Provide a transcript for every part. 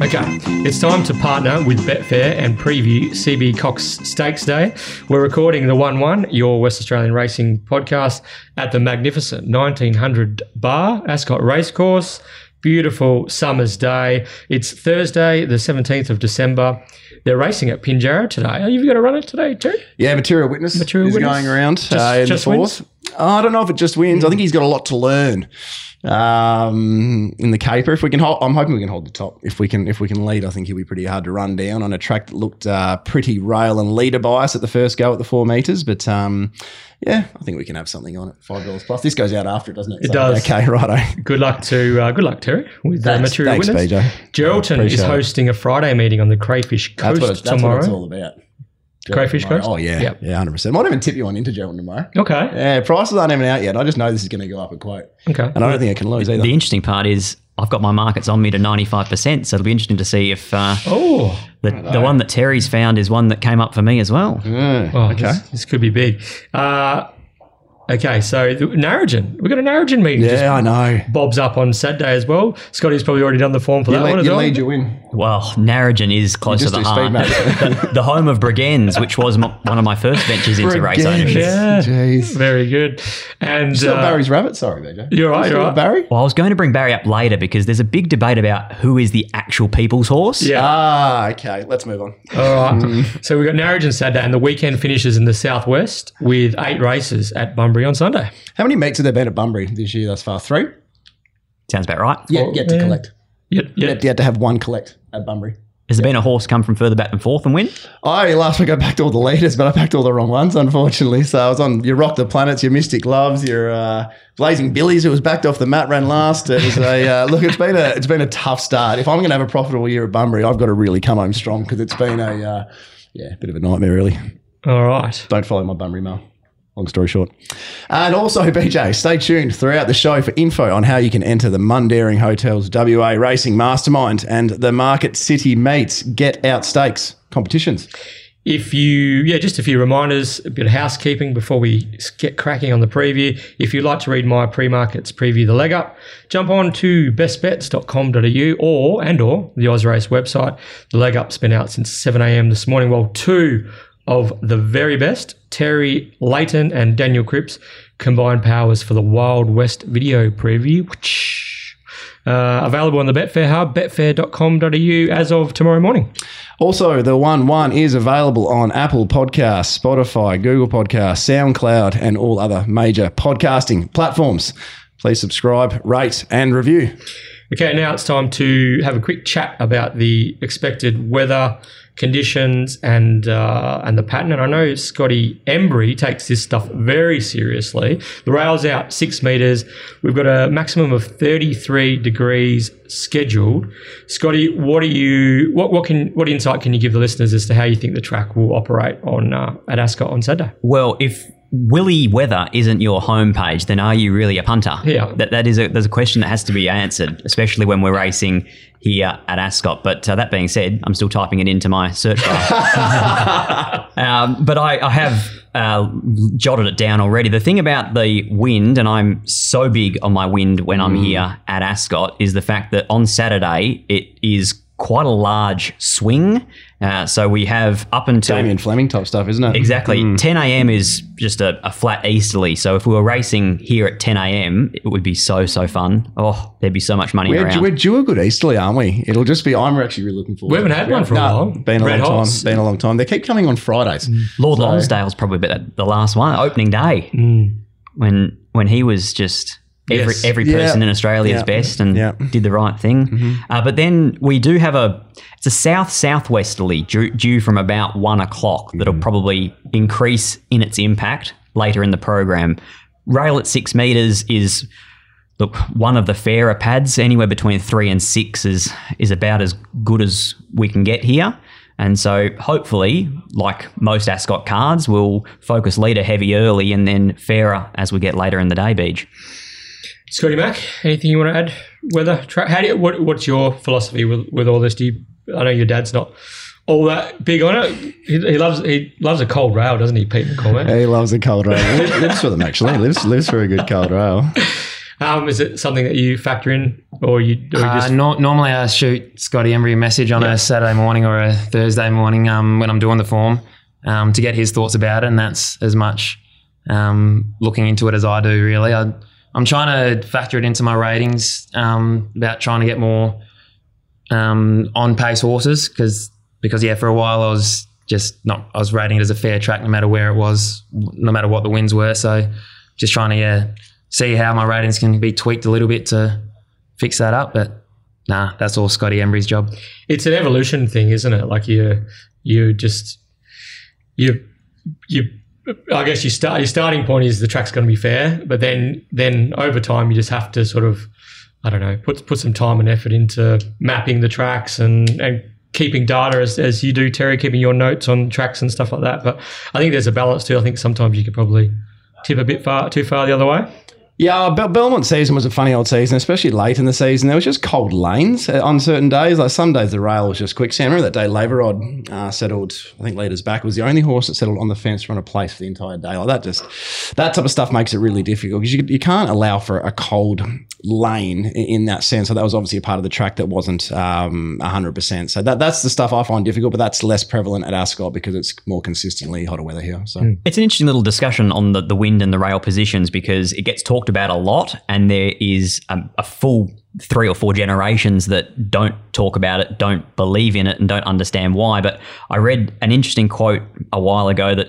Okay, it's time to partner with Betfair and preview CB Cox Stakes Day. We're recording the 1 1, your West Australian racing podcast, at the magnificent 1900 Bar, Ascot Racecourse. Beautiful summer's day. It's Thursday, the 17th of December. They're racing at Pinjarra today. Are you going to run it today too? Yeah, material witness Material is Witness? going around Just- uh, in just the fourth. Oh, I don't know if it just wins. I think he's got a lot to learn um, in the caper. If we can hold, I'm hoping we can hold the top. If we can, if we can lead, I think he'll be pretty hard to run down on a track that looked uh, pretty rail and leader bias at the first go at the four meters. But um, yeah, I think we can have something on it. Five dollars plus. This goes out after it, doesn't it? It does. Okay, righto. Good luck to uh, good luck, Terry, with the Thanks, Material thanks, Witness. BJ. Geraldton is Appreciate it. hosting a Friday meeting on the Crayfish That's Coast what, it's, that's tomorrow. what it's all about. Crayfish Tomorrow. Coast? Oh yeah, Yep. yeah, hundred percent. Might even tip you on into Geraldton tomorrow. Okay. Yeah, prices aren't even out yet. I just know this is going to go up a quote, Okay. and I don't think I can lose either. The interesting part is I've got my markets on me to 95%, so it'll be interesting to see if uh, Oh, the, the one that Terry's found is one that came up for me as well. Mm, Oh, okay. This, this could be big. Uh, okay, so the, Narrogin. We've got a Narrogin meeting. Just Yeah, I know. Bob's up on Saturday as well. Scotty's probably already done the form for You, that lead, one as you well. lead, you win. Well, Narrogin is close to the heart. speed, mate. the, the home of Brigands, which was m- one of my first ventures into race ownership. Yeah. Jeez. Very good. And Still uh, Barry's rabbit. Sorry, BJ. You're right, you're right. Barry. Well, I was going to bring Barry up later because there's a big debate about who is the actual people's horse. yeah. Ah, okay. Let's move on. All right. So we've got Narrogin Saturday, and the weekend finishes in the southwest with eight races at Bunbury on Sunday. How many meets have there been at Bunbury this year thus far? Three. Sounds about right. Yeah, yet to yeah. collect. Yeah, yeah. Yet, yet to have one collect at Bunbury. Has there been a horse come from further back than fourth and win? I last week I backed all the leaders, but I backed all the wrong ones, unfortunately. So I was on your Rock the Planets, your Mystic Loves, your uh, Blazing Billies, who was backed off the mat, ran last. It was a uh, look. It's been a it's been a tough start. If I'm going to have a profitable year at Bunbury, I've got to really come home strong because it's been a uh, yeah bit of a nightmare really. All right. Don't follow my Bunbury mail. Long story short. And also, BJ, stay tuned throughout the show for info on how you can enter the Mundaring Hotels WA Racing Mastermind and the Market City Meets Get Out Stakes competitions. If you, yeah, just a few reminders, a bit of housekeeping before we get cracking on the preview. If you'd like to read my pre-markets preview, the leg up, jump on to bestbets.com.au or and or the Ozrace website. The leg up's been out since 7 a.m. this morning. Well, two of the very best, Terry Leighton and Daniel Cripps, combined powers for the Wild West video preview. Which, uh, available on the Betfair Hub, betfair.com.au as of tomorrow morning. Also, the 1 1 is available on Apple Podcasts, Spotify, Google Podcasts, SoundCloud, and all other major podcasting platforms. Please subscribe, rate, and review. Okay, now it's time to have a quick chat about the expected weather conditions and uh, and the pattern. And I know Scotty Embry takes this stuff very seriously. The rail's out six meters. We've got a maximum of thirty three degrees scheduled. Scotty, what are you? What what can what insight can you give the listeners as to how you think the track will operate on uh, at Ascot on Saturday? Well, if Willy Weather isn't your homepage, then are you really a punter? Yeah. That, that is a, there's a question that has to be answered, especially when we're racing here at Ascot. But uh, that being said, I'm still typing it into my search bar. um, but I, I have uh, jotted it down already. The thing about the wind, and I'm so big on my wind when I'm here at Ascot, is the fact that on Saturday it is quite a large swing. Uh, so we have up until Damien Fleming type stuff, isn't it? Exactly. Mm. 10 a.m. is just a, a flat easterly. So if we were racing here at 10 a.m., it would be so, so fun. Oh, there'd be so much money We're, around. we're due a good easterly, aren't we? It'll just be. I'm actually really looking forward. We haven't had one for a No, while. Been a Red long Hots. time. Been a long time. They keep coming on Fridays. Mm. Lord So- Lonsdale's probably the the last one, opening day, mm. when when he was just every Yes. every Yeah. person in Australia's Yeah. best and Yeah. Mm-hmm. did the right thing. Uh, but then we do have a it's a south southwesterly due, due from about one o'clock that'll Mm-hmm. probably increase in its impact later in the program. Rail at six meters is look one of the fairer pads. Anywhere between three and six is is about as good as we can get here. And so hopefully, like most Ascot cards, we'll focus leader heavy early and then fairer as we get later in the day, Beach. Scotty Mac, anything you want to add? Weather track? How do you, what, what's your philosophy with, with all this? Do you? I know your dad's not all that big on it. He, he loves he loves a cold rail, doesn't he, Pete McCormack? He loves a cold rail. He lives for them actually. Lives lives for a good cold rail. Um, is it something that you factor in or you, or you Uh, just nor normally, I shoot Scotty Embry a message on a Saturday morning or a Thursday morning um, when I'm doing the form um, to get his thoughts about it, and that's as much um, looking into it as I do. Really, I, I'm trying to factor it into my ratings um, about trying to get more um, on pace horses because because yeah, for a while I was just not I was rating it as a fair track no matter where it was, no matter what the winds were. So just trying to yeah see how my ratings can be tweaked a little bit to fix that up, but. Nah, that's all Scotty Embry's job. it's an evolution thing, isn't it? Like you, you just you you. I guess you start your starting point is the track's going to be fair, but then then over time you just have to sort of I don't know put put some time and effort into mapping the tracks and and keeping data as, as you do Terry, keeping your notes on tracks and stuff like that. But I think there's a balance too. I think sometimes you could probably tip a bit far too far the other way. Yeah, Bel- Belmont season was a funny old season, especially late in the season. There was just cold lanes uh, on certain days. Like some days the rail was just quicksand. Remember that day Labour Rod uh, settled, I think leaders back, was the only horse that settled on the fence run a place for the entire day. Like that just, that type of stuff makes it really difficult because you, you can't allow for a cold lane in, in that sense. So that was obviously a part of the track that wasn't um, 100%. So that, that's the stuff I find difficult, but that's less prevalent at Ascot because it's more consistently hotter weather here. So It's an interesting little discussion on the, the wind and the rail positions because it gets talked about a lot, and there is a, a full three or four generations that don't talk about it, don't believe in it, and don't understand why. But I read an interesting quote a while ago that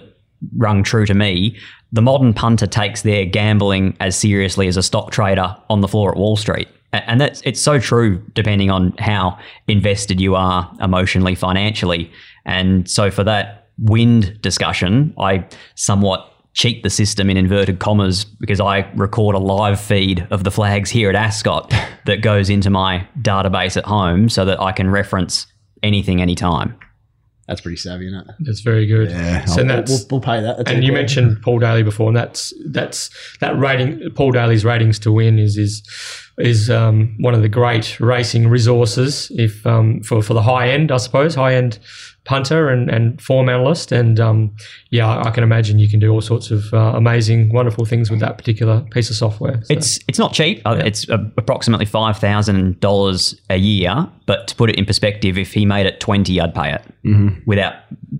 rung true to me. The modern punter takes their gambling as seriously as a stock trader on the floor at Wall Street. And that's it's so true depending on how invested you are emotionally, financially. And so for that wind discussion, I somewhat cheat the system in inverted commas because I record a live feed of the flags here at Ascot that goes into my database at home so that I can reference anything anytime. That's pretty savvy, isn't it? That's very good. Yeah, So I'll- that's we'll, we'll pay that. That's and you good. mentioned Paul Daly before, and that's that's that rating. Paul Daly's ratings to win is is is um, one of the great racing resources. If um, for for the high end, I suppose, high end punter and, and form analyst, and um, yeah, I can imagine you can do all sorts of uh, amazing, wonderful things with that particular piece of software. So- It's it's not cheap. Uh, It's uh, approximately five thousand dollars a year. But to put it in perspective, if he made it twenty, I'd pay it without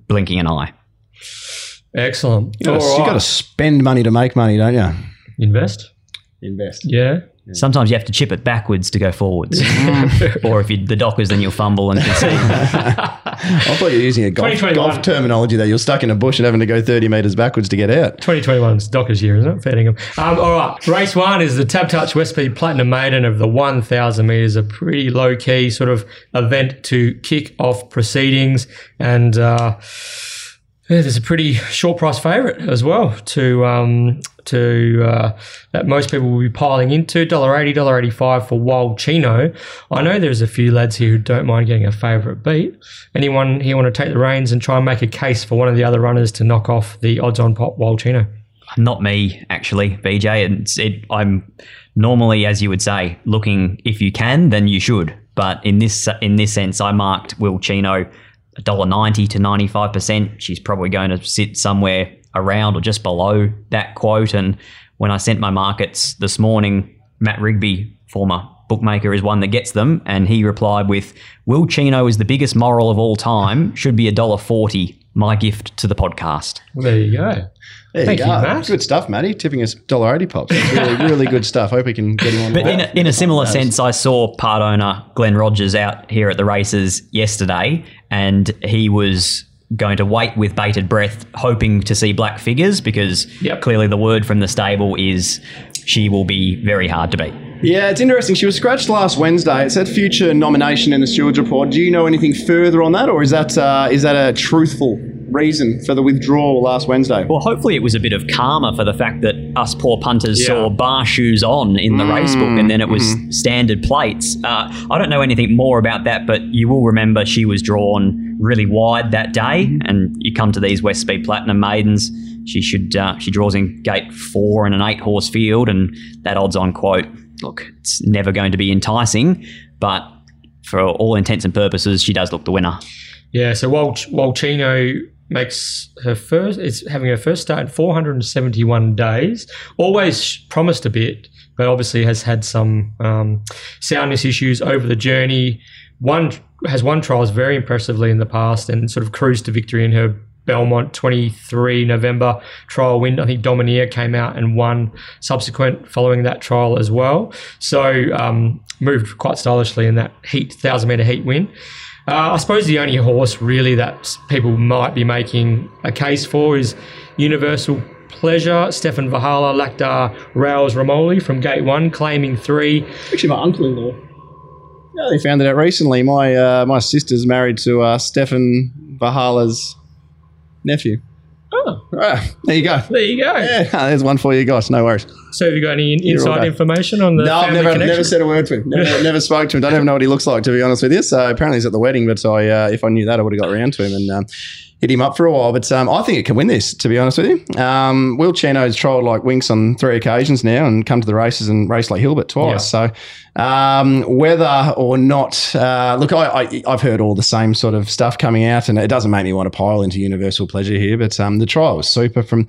blinking an eye. excellent. You gotta, got to spend money to make money, don't you? invest. Invest. Yeah. Sometimes you have to chip it backwards to go forwards, or if you the dockers, then you'll fumble and concede. I thought you were using a golf, 2021. golf terminology there. You're stuck in a bush and having to go 30 metres backwards to get out. 2021's Dockers year, isn't it? Fair dinkum. Um, all right. Race one is the Tab Touch West Platinum Maiden of the 1,000 metres, a pretty low key sort of event to kick off proceedings. And uh, yeah, there's a pretty short price favourite as well to um, to uh, that most people will be piling into $1.80, $1.85 for Wild Chino. I know there's a few lads here who don't mind getting a favourite beat. Anyone here want to take the reins and try and make a case for one of the other runners to knock off the odds on pop Wild Chino? Not me, actually, BJ. It's, it, I'm normally, as you would say, looking if you can, then you should. But in this in this sense, I marked Will Chino $1.90 to 95%. She's probably going to sit somewhere around or just below that quote. And when I sent my markets this morning, Matt Rigby, former bookmaker, is one that gets them. And he replied with, Will Chino is the biggest moral of all time, should be $1.40. My gift to the podcast. Well, there you go. There Thank you, go. Matt. Good stuff, Matty. Tipping us $1.80 pops. Really, really good stuff. Hope we can get him on But the in a, in a similar sense, I saw part owner Glenn Rogers out here at the races yesterday, and he was going to wait with bated breath, hoping to see black figures because Yep. clearly the word from the stable is she will be very hard to beat. Yeah, it's interesting. She was scratched last Wednesday. It said future nomination in the stewards report. Do you know anything further on that, or is that uh, is that a truthful reason for the withdrawal last Wednesday? Well, hopefully it was a bit of karma for the fact that us poor punters Yeah. saw bar shoes on in the race book and then it was standard plates. Uh, I don't know anything more about that, but you will remember she was drawn really wide that day. And you come to these West Speed Platinum maidens, she should uh, she draws in gate four in an eight horse field, and that odds on quote. Look, it's never going to be enticing, but for all intents and purposes, she does look the winner. Yeah, so while while Chino makes her first, it's having her first start in 471 days. Always promised a bit, but obviously has had some um, soundness issues over the journey. One has won trials very impressively in the past and sort of cruised to victory in her Belmont 23 November trial win. I think Domineer came out and won subsequent following that trial as well. So um, moved quite stylishly in that heat, 1,000 metre heat win. Uh, I suppose the only horse really that people might be making a case for is Universal Pleasure, Stefan Vahala, Lakdar, Rouse Ramoli from Gate 1, claiming three. Actually, my uncle-in-law. Yeah, they found it out recently. My uh, my sister's married to uh, Stefan Vahala's nephew. Oh, Right, there you go. there you go. Yeah, there's one for you guys. No worries. So have you got any in- inside information on the no, I've family never, connection? never said a word to him. Never, never spoke to him. Don't even know what he looks like, to be honest with you. So apparently he's at the wedding, but I, uh, if I knew that, I would have got around to him and um, hit him up for a while. But um, I think it can win this, to be honest with you. Um, Will Chino's trialled like Winks on three occasions now and come to the races and raced like Hilbert twice. So um, whether or not, uh, look, I, I, I've heard all the same sort of stuff coming out, and it doesn't make me want to pile into Universal Pleasure here. But um, the trial was super from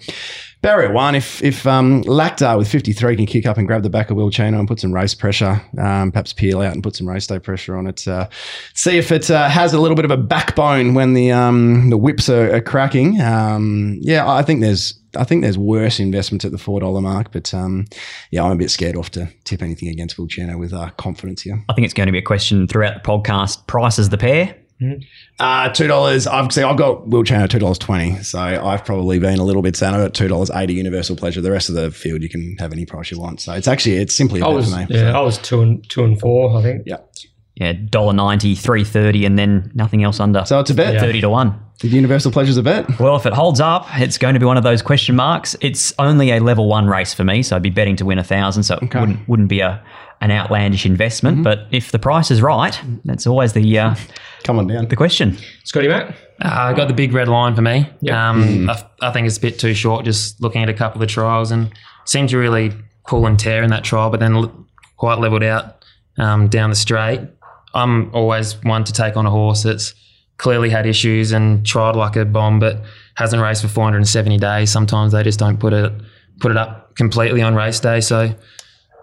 barrier one. If if um, Lactar with 53 can kick up and grab the back of Will Chino and put some race pressure, um, perhaps peel out and put some race day pressure on it. Uh, see if it uh, has a little bit of a backbone when the um, the whips are, are cracking. Um, yeah, I think there's I think there's worse investments at the four dollar mark, but um, yeah, I'm a bit scared off to tip anything against Will Chino with uh, confidence here. I think it's going to be a question throughout the podcast. Prices the pair. Uh, two dollars. I've see, I've got Will Chino two dollars twenty. So I've probably been a little bit sad. I've got two dollars eighty Universal Pleasure. The rest of the field you can have any price you want. So it's actually it's simply a I bet was for me. yeah, I was two and two and four, I think. Yeah. Yeah, dollar ninety, three thirty, and then nothing else under. So it's a bet. thirty to one. The Universal Pleasure's a bet. Well, if it holds up, it's going to be one of those question marks. It's only a level one race for me, so I'd be betting to win a thousand. So it wouldn't wouldn't be a an outlandish investment. But if the price is right, that's always the uh, Come on down. the question. Scotty Mac? Uh, I got the big red line for me. Yeah. Um, I, I think it's a bit too short just looking at a couple of the trials and seemed to really pull and tear in that trial, but then l- quite leveled out um, down the straight. I'm always one to take on a horse that's clearly had issues and tried like a bomb, but hasn't raced for 470 days. Sometimes they just don't put it put it up completely on race day. So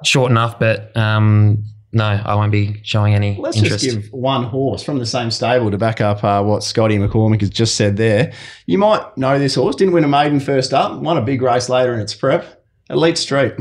short enough, but um, no, I won't be showing any Let's interest. just give one horse from the same stable to back up uh, what Scotty McCormack has just said there. You might know this horse. Didn't win a maiden first up. Won a big race later in its prep. Elite Street.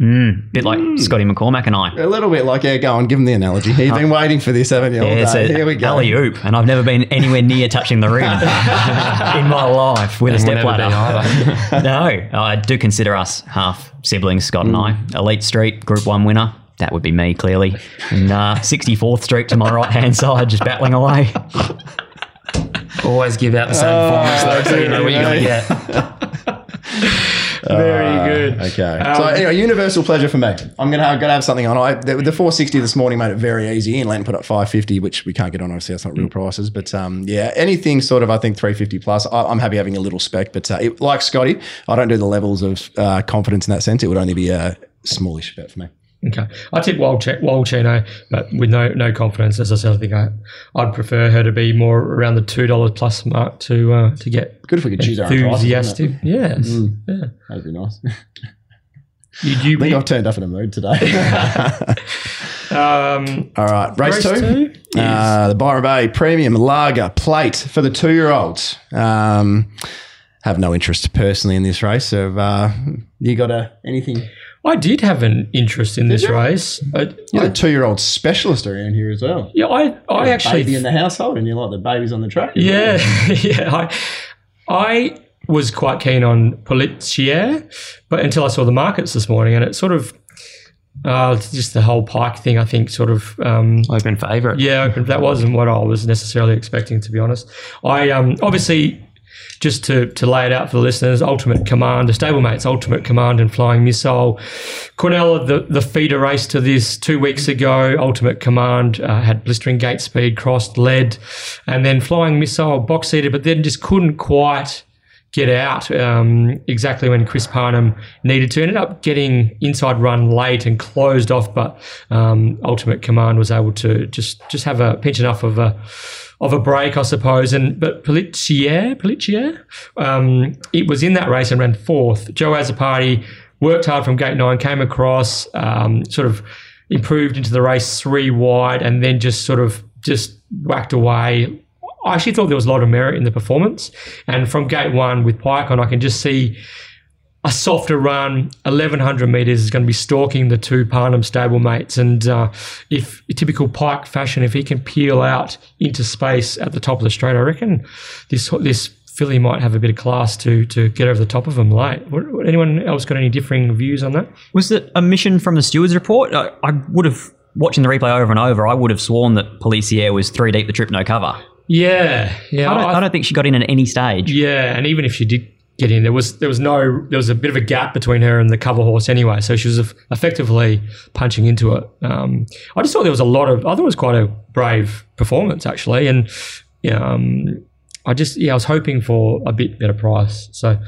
Mm, bit like Scotty McCormack and I. A little bit like, yeah, go on, give him the analogy. You've been waiting for this, haven't you? Yeah, it's a Here we go. alley oop, and I've never been anywhere near touching the rim in my life with a And step will never be ladder. no, I do consider us half siblings, Scott and I. Elite Street Group One winner. That would be me, clearly. And uh, 64th Street to my right hand side, just battling away. Always give out the same Oh, formats though, so you know what you're going to get. Very good. Okay. Um, so anyway, universal pleasure for me. I'm gonna have, gonna have something on. I the, the 460 this morning made it very easy. Ian Len put up 550, which we can't get on. Obviously, that's not real Mm. prices. But um, yeah, anything sort of I think 350 plus. I, I'm happy having a little spec. But uh, it, like Scotty, I don't do the levels of uh, confidence in that sense. It would only be a smallish bet for me. Okay, I tip Wild, Ch- Wild Chino, but with no no confidence. As I said, I think I, I'd prefer her to be more around the two dollars plus mark to uh, to get Good if we could choose our own prices, enthusiastic. Yes, Mm. yeah. That'd be nice. You, you, I think I've turned up in a mood today. um, All right, race, race two. two. Uh, the Byron Bay Premium Lager Plate for the two-year-olds. Um, have no interest personally in this race. So, uh, you got a, anything? I did have an interest in this you? race. I, You're I- a two-year-old specialist around here as well. yeah, I, I actually baby in the household, and you like the babies on the track. Yeah, yeah. I, I was quite keen on Politier, but until I saw the markets this morning, and it sort of uh, just the whole Pike thing. I think sort of um, Open favourite. yeah, open- that wasn't what I was necessarily expecting, to be honest. I um, obviously. Just to, to lay it out for the listeners, Ultimate Command, the stablemates Ultimate Command and Flying Missile. Cornell, the, the feeder race to this two weeks ago, Ultimate Command uh, had blistering gate speed, crossed, led, and then Flying Missile box seated, but then just couldn't quite get out um, exactly when Chris Parnham needed to. Ended up getting inside run late and closed off, but um, Ultimate Command was able to just just have a pinch enough of a of a break, I suppose. And but Politier, Politier, um, it was in that race and ran fourth. Joe Azzopardi worked hard from gate nine, came across, um, sort of improved into the race three wide, and then just sort of just whacked away. I actually thought there was a lot of merit in the performance, and from gate one with Pike on, I can just see a softer run, 1100 metres is going to be stalking the two Parnham stablemates. And uh, if typical Pike fashion, if he can peel out into space at the top of the straight, I reckon this this filly might have a bit of class to to get over the top of him late. What, what- anyone else got any differing views on that? Was it a mission from the stewards report? I, I would have, watching the replay over and over, I would have sworn that Policier was three deep the trip, no cover. Yeah, yeah. I don't, I- I don't think she got in at any stage. Yeah, and even if she did get in, there was there was no there was a bit of a gap between her and the cover horse anyway. So she was effectively punching into it. Um, I just thought there was a lot of. I thought it was quite a brave performance actually, and um, I just yeah I was hoping for a bit better price. So.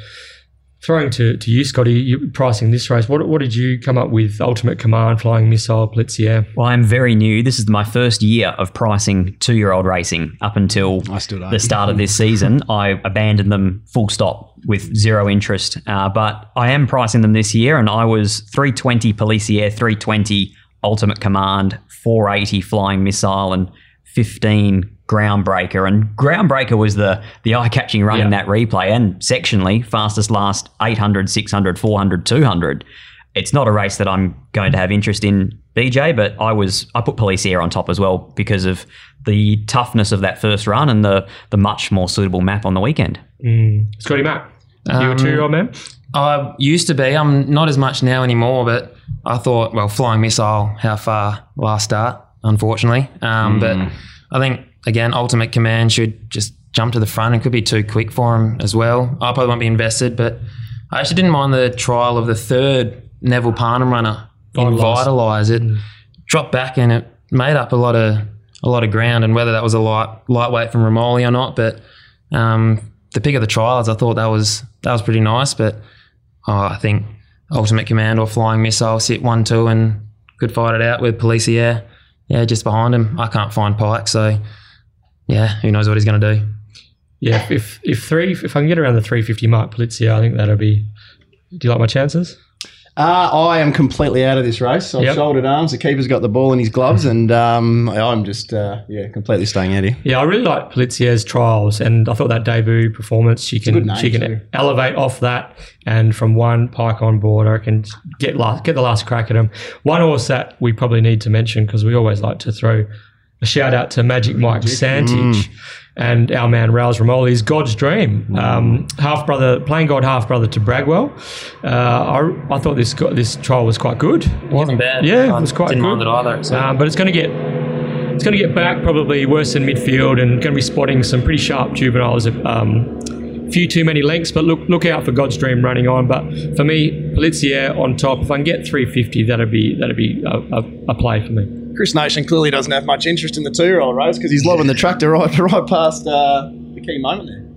Throwing to, to you, Scotty, you pricing this race. What, what did you come up with? Ultimate Command, Flying Missile, Blitzier. Well, I'm very new. This is my first year of pricing two year old racing up until I still the start of this season. I abandoned them full stop with zero interest. Uh, but I am pricing them this year, and I was 320 Policier, 320 Ultimate Command, 480 Flying Missile, and 15 Groundbreaker. And Groundbreaker was the, the eye catching run in that replay, and sectionally, fastest last 800, 600, 400, 200. It's not a race that I'm going to have interest in, BJ, but I was I put police air on top as well because of the toughness of that first run and the the much more suitable map on the weekend. Scotty Mac, you a Um, two year old man? I used to be. I'm not as much now anymore, but I thought, well, flying missile, how far last start, unfortunately. Um, But I think, again, Ultimate Command should just jump to the front. It could be too quick for him as well. I probably won't be invested, but I actually didn't mind the trial of the third Neville Parnham runner. Vitalise. It dropped back and it made up a lot of a lot of ground, and whether that was a light lightweight from Romoli or not, but um, the pick of the trials, I thought that was that was pretty nice. But oh, I think Ultimate Command or Flying Missile sit one two and could fight it out with Policier. Yeah, just behind him. I can't find Pike, so yeah, who knows what he's going to do. Yeah, if, if three if I can get around the three fifty mark, Polizia, I think that'll be. Do you like my chances? Uh, I am completely out of this race. I've Yep. shouldered arms. The keeper's got the ball in his gloves, and um, I'm just uh, yeah, completely staying out here. Yeah, I really like Polizia's trials, and I thought that debut performance she can name she can too. elevate off that, and from one pike on board, I can get last, get the last crack at him. One horse that we probably need to mention because we always like to throw a shout out to Magic Mike Santich and our man Rouse Ramoli's God's Dream, um, half brother, playing God half brother to Bragwell. Uh, I, I thought this this trial was quite good. wasn't bad. Yeah, it was quite didn't good. mind it either. So. Um, but it's going to get it's going to get back probably worse than midfield and going to be spotting some pretty sharp juveniles. Um, few too many lengths, but look look out for God's Dream running on. But for me, Polizia on top. If I can get 350, that'd be that'd be a, a, a play for me. Chris Nation clearly doesn't have much interest in the two-year-old race because he's lobbing the tractor right right past uh, the key moment there.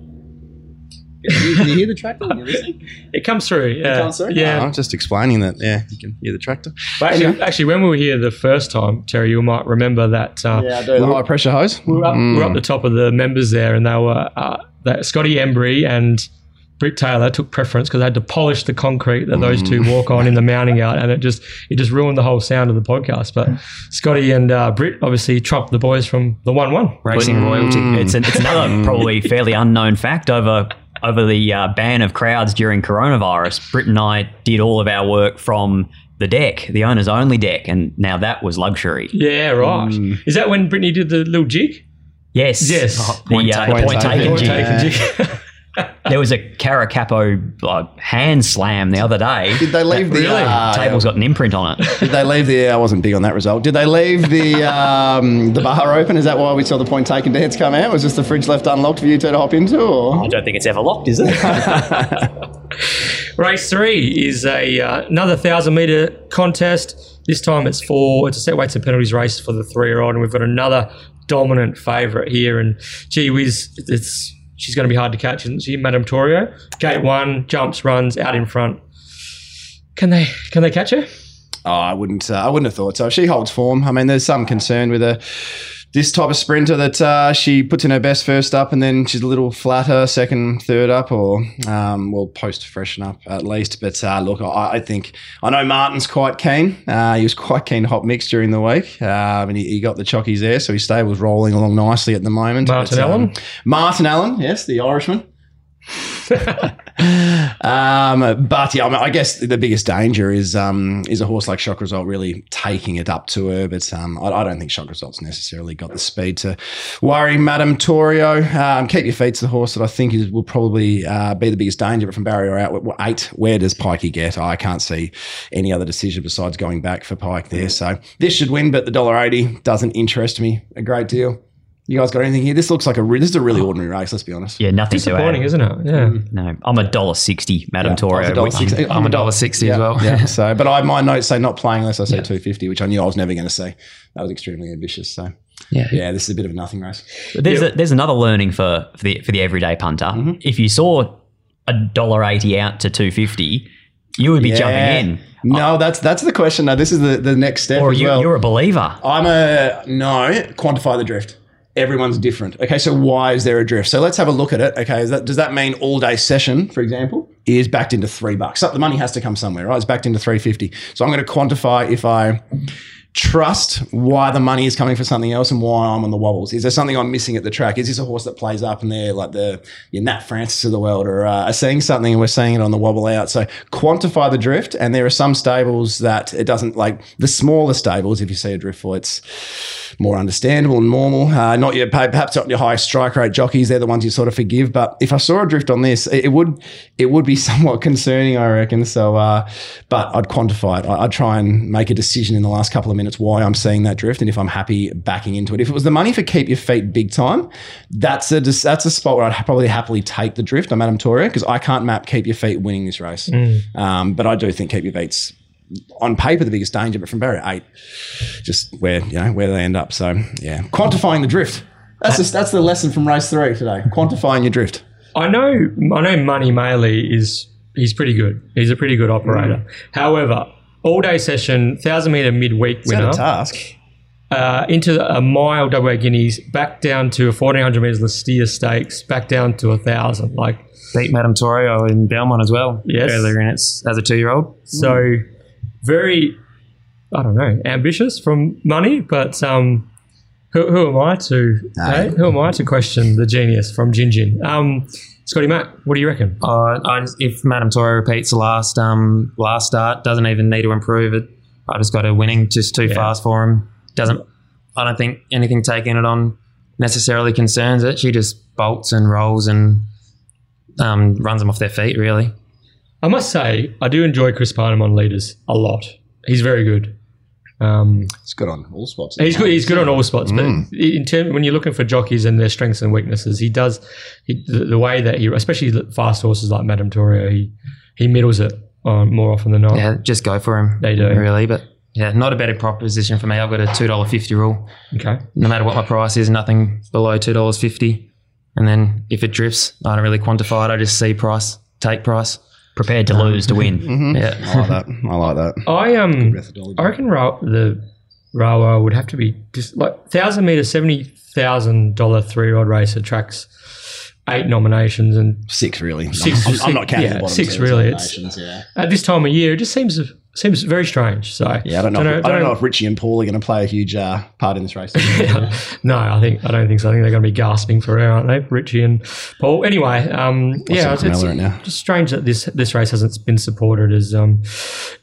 Can you, can you hear the tractor? Can you listen? It comes through. Yeah, Can't see? yeah. No, I'm just explaining that. Yeah, you can hear the tractor. But actually, Anyway. actually, when we were here the first time, Terry, you might remember that. Uh, Yeah, I do. The high pressure hose. we were, up, we were Mm. up the top of the members there, and they were uh, that Scotty Embry and Britt Taylor took preference because they had to polish the concrete that those two walk on in the mounting out, and it just it just ruined the whole sound of the podcast. But Scotty and uh, Britt obviously trumped the boys from the one-one. Racing royalty. It's, an, it's another probably fairly unknown fact over over the uh, ban of crowds during coronavirus. Britt and I did all of our work from the deck, the owner's only deck, and now that was luxury. Yeah, right. Is that when Brittany did the little jig? Yes, Yes. the, point uh, point taken Point jig. taken. jig. There was a Caracapo uh, hand slam the other day. Did they leave the Really? uh, Table's got an imprint on it. Did they leave the? I wasn't big on that result. Did they leave the um, the bar open? Is that why we saw the point taken dance come out? Was just the fridge left unlocked for you two to hop into? Or I don't think it's ever locked, is it? Race three is a uh, another thousand meter contest. This time it's for it's a set weights and penalties race for the three year old, and we've got another dominant favourite here. And gee whiz, it's she's going to be hard to catch, isn't she, Madame Torio? Gate one jumps, runs out in front. Can they can they catch her? Oh, I wouldn't. Uh, I wouldn't have thought so. She holds form. I mean, there's some concern with her. This type of sprinter that uh, she puts in her best first up and then she's a little flatter second, third up, or um, well, post freshen up at least. But uh, look, I, I think I know Martin's quite keen. Uh, he was quite keen to hop mix during the week, um, and he, he got the chockies there, so his stable's rolling along nicely at the moment. Martin But, um, Allen? Martin Allen, yes, the Irishman. um, but yeah, I, mean, I guess the biggest danger is um, is a horse like Shock Result really taking it up to her. But um, I, I don't think Shock Result's necessarily got the speed to worry Madame Torio. Um, Keep Your Feet's the horse that I think is will probably uh, be the biggest danger. But from barrier out, eight, where does Pikey get? I can't see any other decision besides going back for Pike there. So this should win, but the dollar eighty doesn't interest me a great deal. You guys got anything here? This looks like a re- this is a really ordinary race. Let's be honest. Yeah, nothing to Disappointing, add. isn't it? Yeah. No, I'm a dollar sixty, Madam Yeah, Torio. I was a dollar which- sixty. I'm a dollar sixty as well. Yeah. So, but I my notes say not playing unless I say two fifty, which I knew I was never going to see. That was extremely ambitious. So, Yeah. yeah, this is a bit of a nothing race. There's a, there's another learning for for the for the everyday punter. Mm-hmm. If you saw a dollar eighty out to two fifty, you would be Yeah. jumping in, No, that's that's the question. No, this is the, the next step or as you, well. you're a believer. I'm a no. Quantify the drift. Everyone's different. Okay, so why is there a drift? So let's have a look at it. Okay, that, does that mean all day session, for example, is backed into three bucks? The money has to come somewhere, right? It's backed into three fifty. So I'm going to quantify if I trust why the money is coming for something else and why I'm on the wobbles. Is there something I'm missing at the track? Is this a horse that plays up and they're like the your Nat Francis of the world or uh, are seeing something and we're seeing it on the wobble out? So quantify the drift. And there are some stables that it doesn't like the smaller stables. If you see a drift for it's more understandable and normal. Uh, not your perhaps not your high strike rate jockeys. They're the ones you sort of forgive. But if I saw a drift on this, it, it would it would be somewhat concerning, I reckon. So, uh, but I'd quantify it. I, I'd try and make a decision in the last couple of minutes why I'm seeing that drift and if I'm happy backing into it. If it was the money for keep your feet big time, that's a that's a spot where I'd probably happily take the drift I'm Madame Torio because I can't map keep your feet winning this race. Um, but I do think keep your feet's on paper the biggest danger, but from barrier eight, just where you know where they end up. So yeah, quantifying the drift. That's just, that's the lesson from race three today. Quantifying your drift. I know, I know. Money Maley is he's pretty good. He's a pretty good operator. Mm. However, all day session, thousand meter midweek winner, task? uh, into a mile WA Guineas, back down to a fourteen hundred meters Lee Steere Stakes, back down to a thousand. Like Beat Madame Torio in Belmont as well. Yes. Earlier in its as a two year old. so, very, I don't know, ambitious from money, but um. Who, who am I to? hey, who am I to question the genius from Gingin? Jin? Um, Scotty Mac, what do you reckon? Uh, I if Madame Torio repeats the last um last start, doesn't even need to improve it. I just got a winning just too fast for him. Doesn't I don't think anything taking it on necessarily concerns it. She just bolts and rolls and um, runs them off their feet. Really, I must say, I do enjoy Chris Parnham on leaders a lot. He's very good. Um, It's good on all spots. he's good. He's good on all spots, Mm. but in term, when you're looking for jockeys and their strengths and weaknesses, he does he, the, the way that he, especially fast horses like Madame Torio, he he middles it um, more often than not. yeah, just go for him. They do. really, but yeah, not a better proposition for me. I've got a two dollar fifty rule. Okay. no matter what my price is, nothing below two dollars fifty. And then if it drifts, I don't really quantify it. I just see price, take price. Prepared to lose to win. Mm-hmm. Yeah, I like that. I like that. I um. I reckon Ra- the Rawa would have to be just like thousand meter, seventy thousand dollar three rod race attracts eight nominations and Six really. Six- I'm, I'm not counting yeah, the bottom six really, it's- yeah. at this time of year, it just seems seems very strange. So Yeah, I don't know. if, I don't know if Richie and Paul are going to play a huge uh, part in this race. no, I think I don't think so. I think they're going to be gasping for air, aren't they, Richie and Paul? Anyway, um, yeah, it's, it's right just strange that this this race hasn't been supported as um,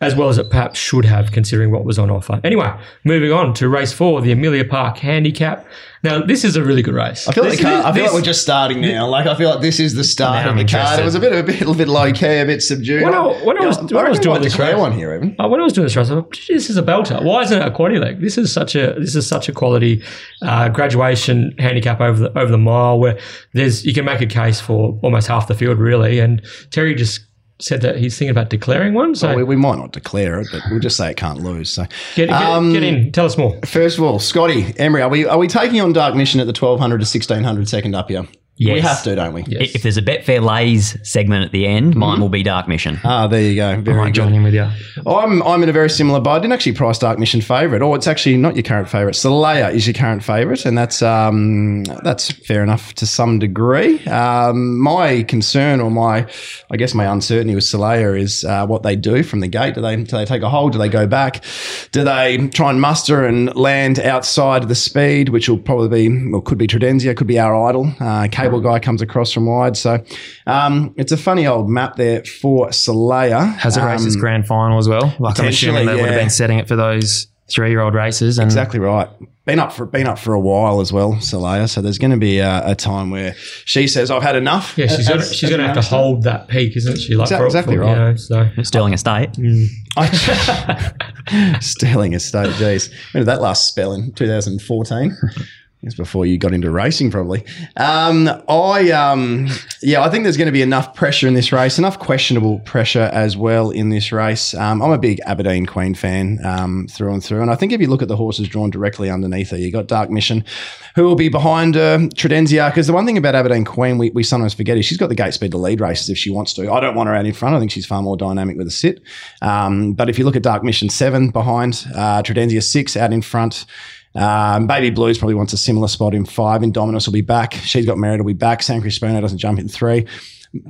as well as it perhaps should have, considering what was on offer. Anyway, moving on to race four, the Amelia Park Handicap. Now, this is a really good race. I feel, like, card, I feel this- like we're just starting now. Like I feel like this is the start of the card. It was a bit, a bit, a bit low key, a bit subdued. When I- when I was- Yeah, when I was doing this race- one here, even. Uh, when I was doing this race, I thought this is a belter. Why isn't it a quaddy leg? This is such a this is such a quality uh, graduation handicap over the over the mile where there's you can make a case for almost half the field really. And Terry just said that he's thinking about declaring one. So we, we might not declare it, but we'll just say it can't lose. So, get, get, Um, get in. Tell us more. first of all, Scotty Embry, are we are we taking on Dark Mission at the twelve hundred to sixteen hundred second up here? Yes. We have to, don't we? Yes. If there's a Betfair Lays segment at the end, mine will be Dark Mission. Ah, there you go. I Very might good. join in with you. I'm I'm in a very similar boat. I didn't actually price Dark Mission favourite, or it's actually not your current favourite. Solaya is your current favourite, and that's um that's fair enough to some degree. Um, my concern, or my I guess my uncertainty with Solaya is uh, what they do from the gate. Do they do they take a hold? Do they go back? Do they try and muster and land outside of the speed, which will probably be or could be Tredenzia, could be our idol. Uh, cable guy comes across from wide, so um, it's a funny old map there for Solaya. Has it raced its grand final as well? Like I'm assuming potentially, they would have been setting it for those three year old races. And Exactly right. Been up for been up for a while as well, Solaya. So there's going to be a, a time where she says, "I've had enough." Yeah, she's gonna she's as gonna have to hold that peak, isn't she? Like Exac- for- exactly for- right. You know, so Sterling Estate. Sterling Estate. Jeez, when did that last spell in 2014? It's before you got into racing, probably. Um, I, um, yeah, I think there's going to be enough pressure in this race, enough questionable pressure as well in this race. Um, I'm a big Aberdeen Queen fan um, through and through, and I think if you look at the horses drawn directly underneath her, you got Dark Mission, who will be behind uh, Tredenzia. Because the one thing about Aberdeen Queen, we, we sometimes forget is she's got the gate speed to lead races if she wants to. I don't want her out in front. I think she's far more dynamic with a sit. Um, but if you look at Dark Mission seven behind, uh, Tredenzia six out in front. Um, Baby Blues probably wants a similar spot in five. Indominus will be back. She's got Merit will be back. San Crispino doesn't jump in three.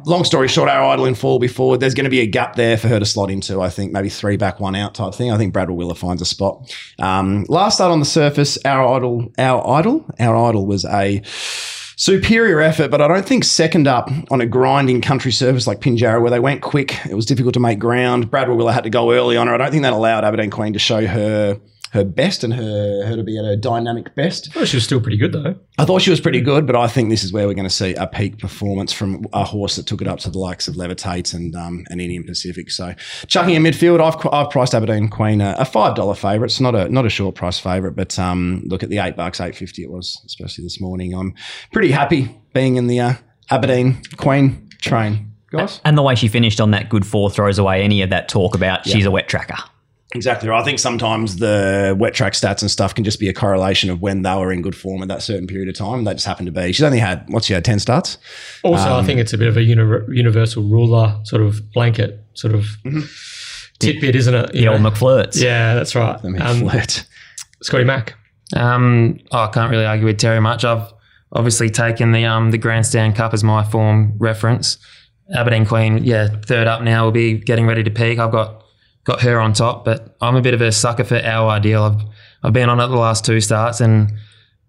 Long story short, our idol in four will be forward. There's going to be a gap there for her to slot into. I think maybe three back, one out type thing. I think Bradwell Willer finds a spot. Um, last start on the surface, our idol, our idol, our idol was a superior effort, but I don't think second up on a grinding country surface like Pinjarra where they went quick. It was difficult to make ground. Bradwell Willer had to go early on her. I don't think that allowed Aberdeen Queen to show her her best and her her to be at her dynamic best. well, she was still pretty good though. I thought she was pretty good, but I think this is where we're going to see a peak performance from a horse that took it up to the likes of Levitate and um, and Indian Pacific. So chucking in midfield, I've I've priced Aberdeen Queen a, a five dollar favourite. It's not a not a short price favourite, but um, look at the eight bucks, eight fifty it was, especially this morning. I'm pretty happy being in the uh, Aberdeen Queen train, guys. And the way she finished on that good four throws away any of that talk about she's a wet tracker. Exactly right. I think sometimes the wet track stats and stuff can just be a correlation of when they were in good form at that certain period of time. They just happened to be. She's only had what's she had ten starts. Also, Um, I think it's a bit of a uni- universal ruler sort of blanket sort of tidbit, isn't it? You The old? McFlirts. yeah, that's right. I mean, Um. Scotty Mack. Um, oh, I can't really argue with Terry much. I've obviously taken the um the Grandstand Cup as my form reference. Aberdeen Queen, yeah, third up now. We'll be getting ready to peak. I've got got her on top, but I'm a bit of a sucker for our ideal. I've I've been on it the last two starts, and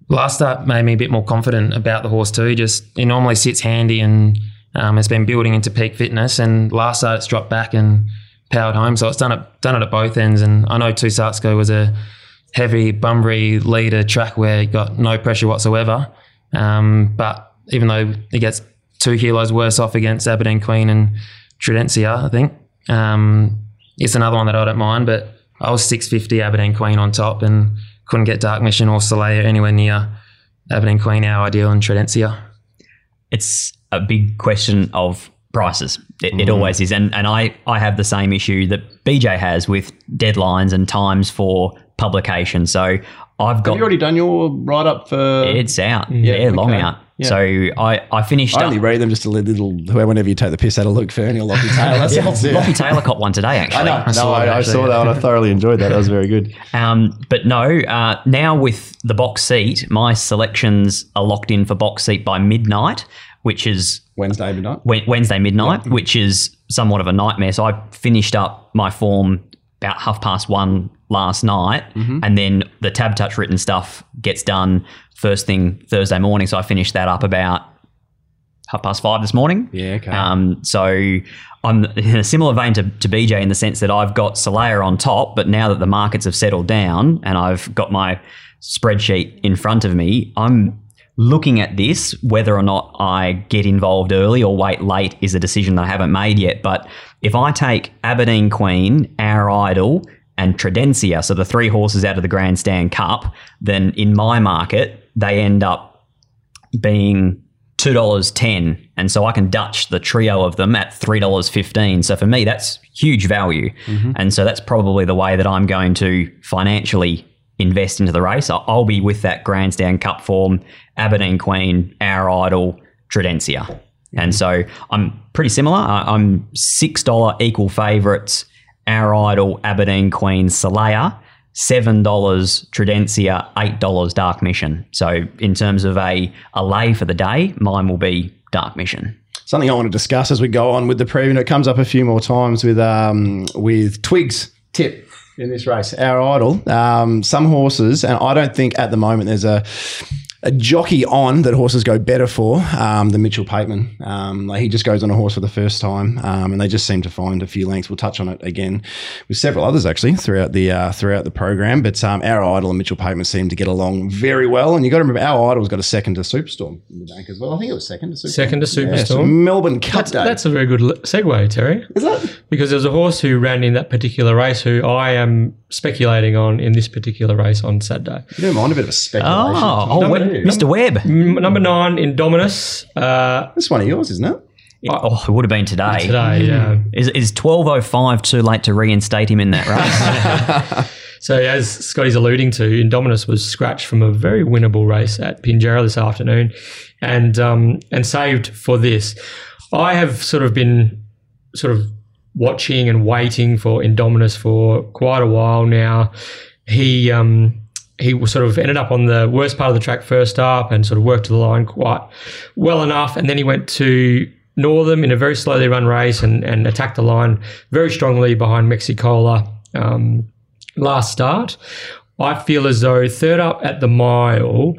last start made me a bit more confident about the horse too. Just it normally sits handy and um, it's been building into peak fitness. And last start it's dropped back and powered home, so it's done it done it at both ends. And I know two starts ago was a heavy Bunbury leader track where he got no pressure whatsoever. Um, but even though he gets two kilos worse off against Aberdeen Queen and Tridentia, I think um, it's another one that I don't mind. But I was 650 Aberdeen Queen on top and couldn't get Dark Mission or Soleil anywhere near Aberdeen Queen, our ideal, and Tridentia. it's a big question of prices. It, it mm-hmm. always is. And and I, I have the same issue that BJ has with deadlines and times for publication. So I've got. Have got you already done your write up for? it's out. Yeah, long okay. out. Yeah. So I, I finished I up. only read them just a little. Whenever you take the piss out of Luke Fernie or Lockie Taylor, that's Yeah, that's it. Lockie Taylor caught one today, actually. I know. No, saw I, that I actually. saw that and I thoroughly enjoyed that. That was very good. Um, but no, uh, now with the box seat, my selections are locked in for box seat by midnight, which is Wednesday midnight. Wednesday midnight, which is somewhat of a nightmare. So I finished up my form about half past one last night, and then the tab touch written stuff gets done first thing Thursday morning. So I finished that up about half past five this morning. Yeah, okay. Um, so I'm in a similar vein to, to BJ in the sense that I've got Solaire on top, but now that the markets have settled down and I've got my spreadsheet in front of me, I'm looking at this. Whether or not I get involved early or wait late is a decision that I haven't made yet. But if I take Aberdeen Queen, Our Idol, and Tredencia, so the three horses out of the Grandstand Cup, then in my market, they end up being two dollars ten, and so I can Dutch the trio of them at three dollars fifteen. So for me, that's huge value, mm-hmm. and so that's probably the way that I'm going to financially invest into the race. I'll, be with that Grandstand Cup form, Aberdeen Queen, Our Idol, And so I'm pretty similar. I- I'm $6 equal favourites, Our Idol, Aberdeen Queen, Salaya. $7 Tridentia, $8 Dark Mission. So, in terms of a, a lay for the day, mine will be Dark Mission. Something I want to discuss as we go on with the preview. and It comes up a few more times with um, with Twigs tip in this race. Our idol. Um, some horses, and I don't think at the moment there's a a jockey on that horses go better for um, than Mitchell Pateman. Um, like he just goes on a horse for the first time, um, and they just seem to find a few lengths. We'll touch on it again with several others actually throughout the uh, throughout the program. But um, our idol and Mitchell Pateman seem to get along very well. And you got to remember, our idol's got a second to Superstorm in the bank as well. I think it was second to Superstorm. Second to Yeah, so Superstorm. Melbourne Cup That's, Day. that's a very good segue, Terry. Is that? Because there's a horse who ran in that particular race who I am speculating on in this particular race on Saturday. You don't mind a bit of a speculation. Oh, oh Number- Web- Mr. Webb. M- number nine, Indominus. Uh, That's one of yours, isn't it? Oh, it would have been today. today, yeah. Is, is 12.05 too late to reinstate him in that race? So as Scotty's alluding to, Indominus was scratched from a very winnable race at Pinjarra this afternoon, and um, and saved for this. I have sort of been sort of watching and waiting for Indominus for quite a while now. He um, he sort of ended up on the worst part of the track first up and sort of worked to the line quite well enough, and then he went to Northam in a very slowly run race and, and attacked the line very strongly behind Mexicola. Um, last start. I feel as though third up at the mile,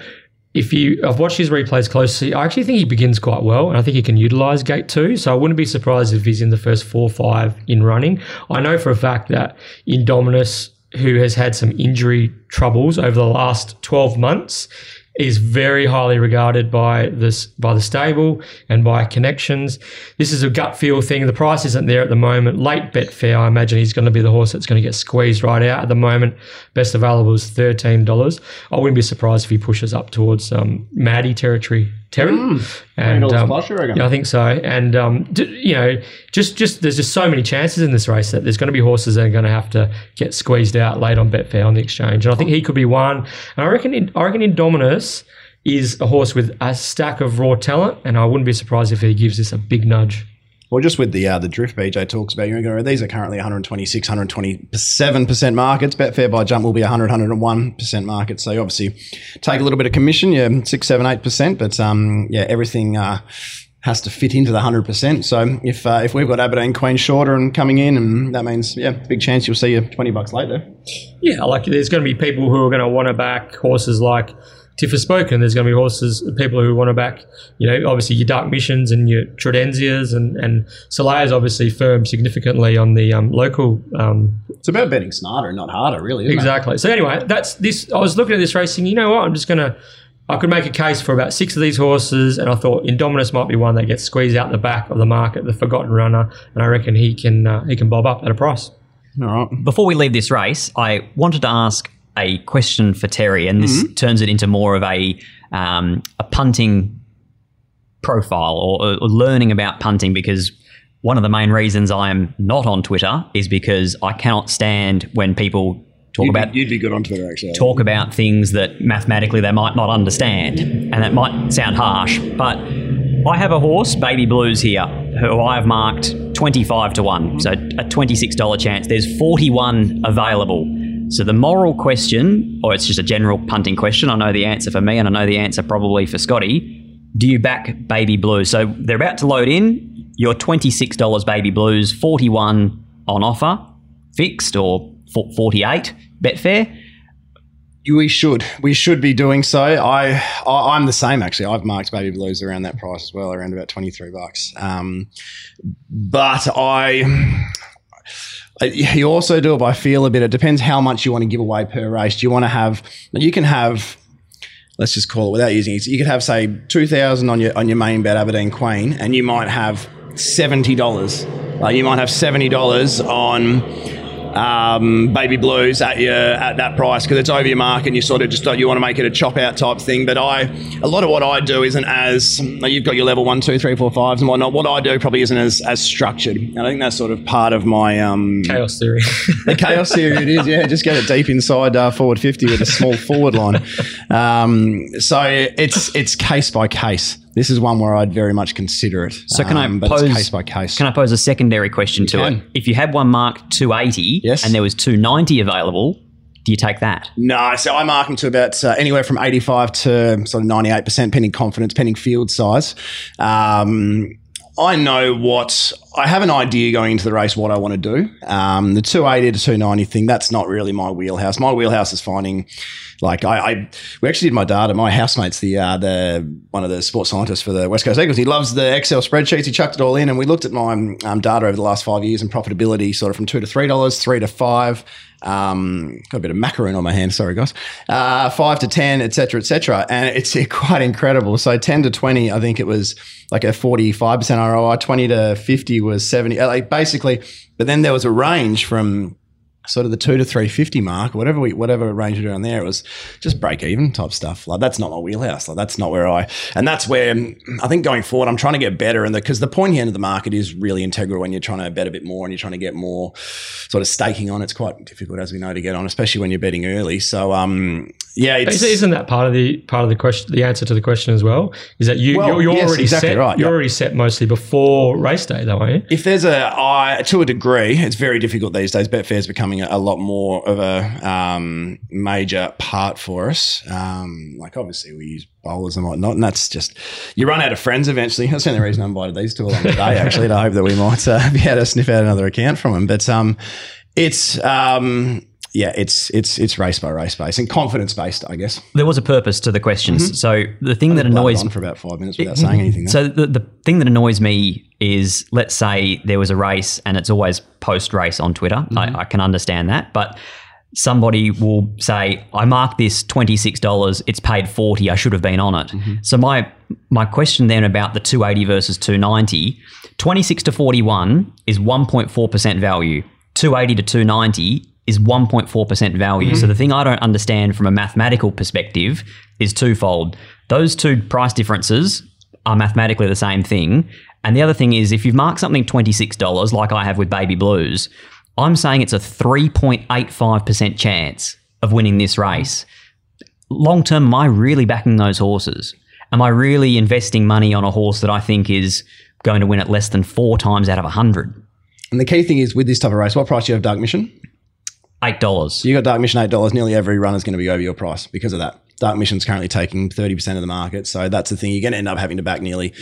if you I've watched his replays closely, I actually think he begins quite well and I think he can utilise gate two. So I wouldn't be surprised if he's in the first four or five in running. I know for a fact that Indominus, who has had some injury troubles over the last 12 months, is very highly regarded by this by the stable and by connections. This is a gut feel thing. The price isn't there at the moment. Late Betfair, I imagine he's going to be the horse that's going to get squeezed right out. At the moment, best available is thirteen dollars. I wouldn't be surprised if he pushes up towards um, Maddie territory. Terry, and um, you yeah, I think so. And um, d- you know, just just there's just so many chances in this race that there's going to be horses that are going to have to get squeezed out late on Betfair on the exchange. And I think he could be one. And I reckon I reckon Indominus is a horse with a stack of raw talent, and I wouldn't be surprised if he gives this a big nudge. Well, just with the uh, the drift BJ talks about, going to these are currently 126, 127 percent markets. Betfair by jump will be 100, 101 percent markets. So you obviously take a little bit of commission, yeah, six, seven, eight percent, but um, yeah, everything. Uh, has to fit into the hundred percent. So if uh, if we've got Aberdeen Queen shorter and coming in, and that means yeah, big chance you'll see you twenty bucks later. Yeah, like there's going to be people who are going to want to back horses like Tiffer Spoken. There's going to be horses, people who want to back, you know, obviously your Dark Missions and your Tridenzias and and Soleil's obviously firm significantly on the um, local. Um, It's about betting smarter and not harder, really. Isn't exactly. So anyway, that's this. I was looking at this racing. You know what? I'm just going to. I could make a case for about six of these horses, and I thought Indominus might be one that gets squeezed out the back of the market, the forgotten runner, and I reckon he can uh, he can bob up at a price. All right. Before we leave this race, I wanted to ask a question for Terry, and this turns it into more of a um, a punting profile or, or learning about punting because one of the main reasons I am not on Twitter is because I cannot stand when people talk about you'd be good on Twitter, actually. talk about things that mathematically they might not understand. And that might sound harsh, but I have a horse, Baby Blues, here, who I have marked 25 to 1. So a $26 chance. There's 41 available. So the moral question, or it's just a general punting question, I know the answer for me and I know the answer probably for Scotty. Do you back Baby Blues? So they're about to load in. Your $26 Baby Blues, 41 on offer, fixed or 48 Betfair. We should. We should be doing so. I, I I'm the same actually. I've marked Baby Blues around that price as well, around about twenty three bucks. Um, but I. Uh, I- You also do it by feel a bit. It depends how much you want to give away per race. Do you want to have? You can have. Let's just call it without using it. You could have say two thousand on your on your main bet Aberdeen Queen, and you might have seventy dollars. Like you might have seventy dollars on um, baby blues at your at that price because it's over your mark and you sort of just don't you want to make it a chop out type thing. But I a lot of what I do isn't as you've got your level one, two, three, four, fives and whatnot. What I do probably isn't as as structured. And I think that's sort of part of my um, Chaos theory. the chaos theory it is. Yeah, just get it deep inside uh, forward fifty with a small forward line. Um, so it's it's case by case. This is one where I'd very much consider it. So can I Um, but pose case by case? Can I pose a secondary question to can. it? If you had one marked 280 Yes. and there was 290 available, do you take that? No, so I mark them to about uh, anywhere from 85 to sort of 98%, pending confidence, pending field size. Um, I know what I have an idea going into the race what I want to do. Um, the 280 to 290 thing, that's not really my wheelhouse. My wheelhouse is finding like I, I we actually did my data. My housemate's the uh, the one of the sports scientists for the West Coast Eagles. He loves the Excel spreadsheets. He chucked it all in, and we looked at my um, data over the last five years and profitability, sort of from two to three dollars, three to five. Um, got a bit of macaroon on my hand. Sorry, guys. Uh, five to ten, etc., etc. And it's quite incredible. So ten to twenty, I think it was like a forty-five percent ROI. Twenty to fifty was seventy. uh, Like basically, but then there was a range from sort of the two to three fifty mark, whatever we whatever range you're doing there, it was just break even type stuff. Like that's not my wheelhouse. Like that's not where I and that's where um, I think going forward, I'm trying to get better. And because the, pointy end of the market is really integral when you're trying to bet a bit more and you're trying to get more sort of staking on. It's quite difficult as we know to get on, especially when you're betting early. So um, yeah, Isn't that part of the part of the question? The answer to the question as well is that you Well, you're, you're yes, already exactly set. right, You're yeah. already set mostly before race day, though, aren't you? if there's a I to a degree, it's very difficult these days. Betfair is becoming a, lot more of a um, major part for us. Um, like obviously we use bowlers and whatnot, and that's just you run out of friends eventually. That's the only reason I invited these two along today. Actually, to hope that we might uh, be able to sniff out another account from them. But um, it's um, yeah, it's it's it's race by race based and confidence based, I guess. There was a purpose to the questions. Mm-hmm. So the thing that annoys on for about five minutes without saying anything. There. So the, the thing that annoys me is, let's say there was a race and it's always post race on Twitter. I, I can understand that, but somebody will say, "I marked this twenty six dollars. It's paid forty. I should have been on it." So my my question then about the two eighty versus 290, 26 to forty one is one point four percent value. Two eighty to two ninety is 1.4% value. So mm-hmm. the thing I don't understand from a mathematical perspective is twofold. Those two price differences are mathematically the same thing. And the other thing is if you've marked something $26 like I have with Baby Blues, I'm saying it's a 3.85% chance of winning this race. Long term, am I really backing those horses? Am I really investing money on a horse that I think is going to win at less than four times out of 100? and the key thing is with this type of race, what price do you have Dark Mission? $8. You got Dark Mission eight dollars. Nearly every run is going to be over your price because of that. Dark Mission's currently taking thirty percent of the market, so that's the thing. You're going to end up having to back nearly.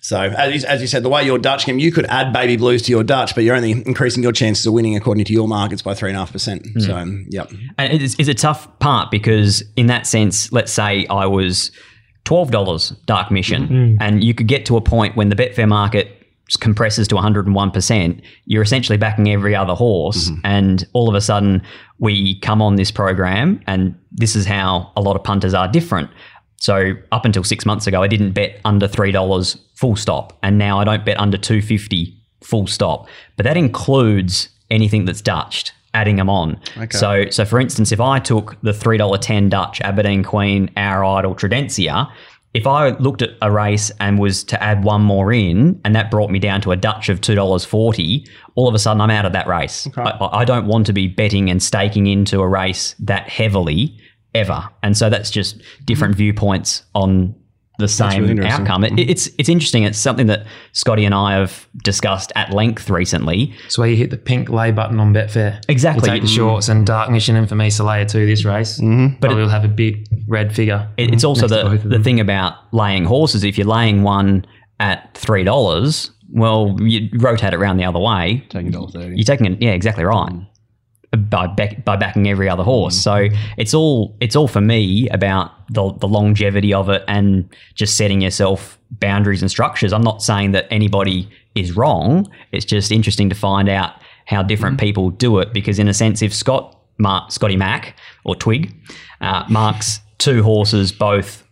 So as you, as you said, the way your Dutch game, you could add Baby Blues to your Dutch, but you're only increasing your chances of winning according to your markets by three and a half percent. So um, yep, And it is, is a tough part because, in that sense, let's say I was twelve dollars dark mission, and you could get to a point when the Betfair market compresses to one hundred and one percent. You're essentially backing every other horse, mm-hmm. and all of a sudden we come on this program, and this is how a lot of punters are different. So up until six months ago, I didn't bet under three dollars full stop, and now I don't bet under two fifty full stop. But that includes anything that's Dutched, adding them on. So, so for instance, if I took the three dollar ten Dutch Aberdeen Queen, Our Idol, Tridentia, if I looked at a race and was to add one more in, and that brought me down to a Dutch of two dollars forty, all of a sudden I'm out of that race. I, I don't want to be betting and staking into a race that heavily ever, and so that's just different viewpoints on the same really outcome. It, hmm. it's it's interesting. It's something that Scotty and I have discussed at length recently. It's where you hit the pink lay button on Betfair. Exactly. You take the shorts and Dark Mission and for me Soleil too this race. Mm-hmm. But we'll have a big red figure. It- it's mm-hmm. also the, the thing about laying horses. If you're laying one at three dollars, well, you rotate it around the other way. taking dollar thirty. You're taking it, yeah, exactly right. Mm. By back, by backing every other horse, so it's all it's all for me about the the longevity of it and just setting yourself boundaries and structures. I'm not saying that anybody is wrong. It's just interesting to find out how different people do it because, in a sense, if Scott Mark, Scotty Mac or Twig uh, marks two horses both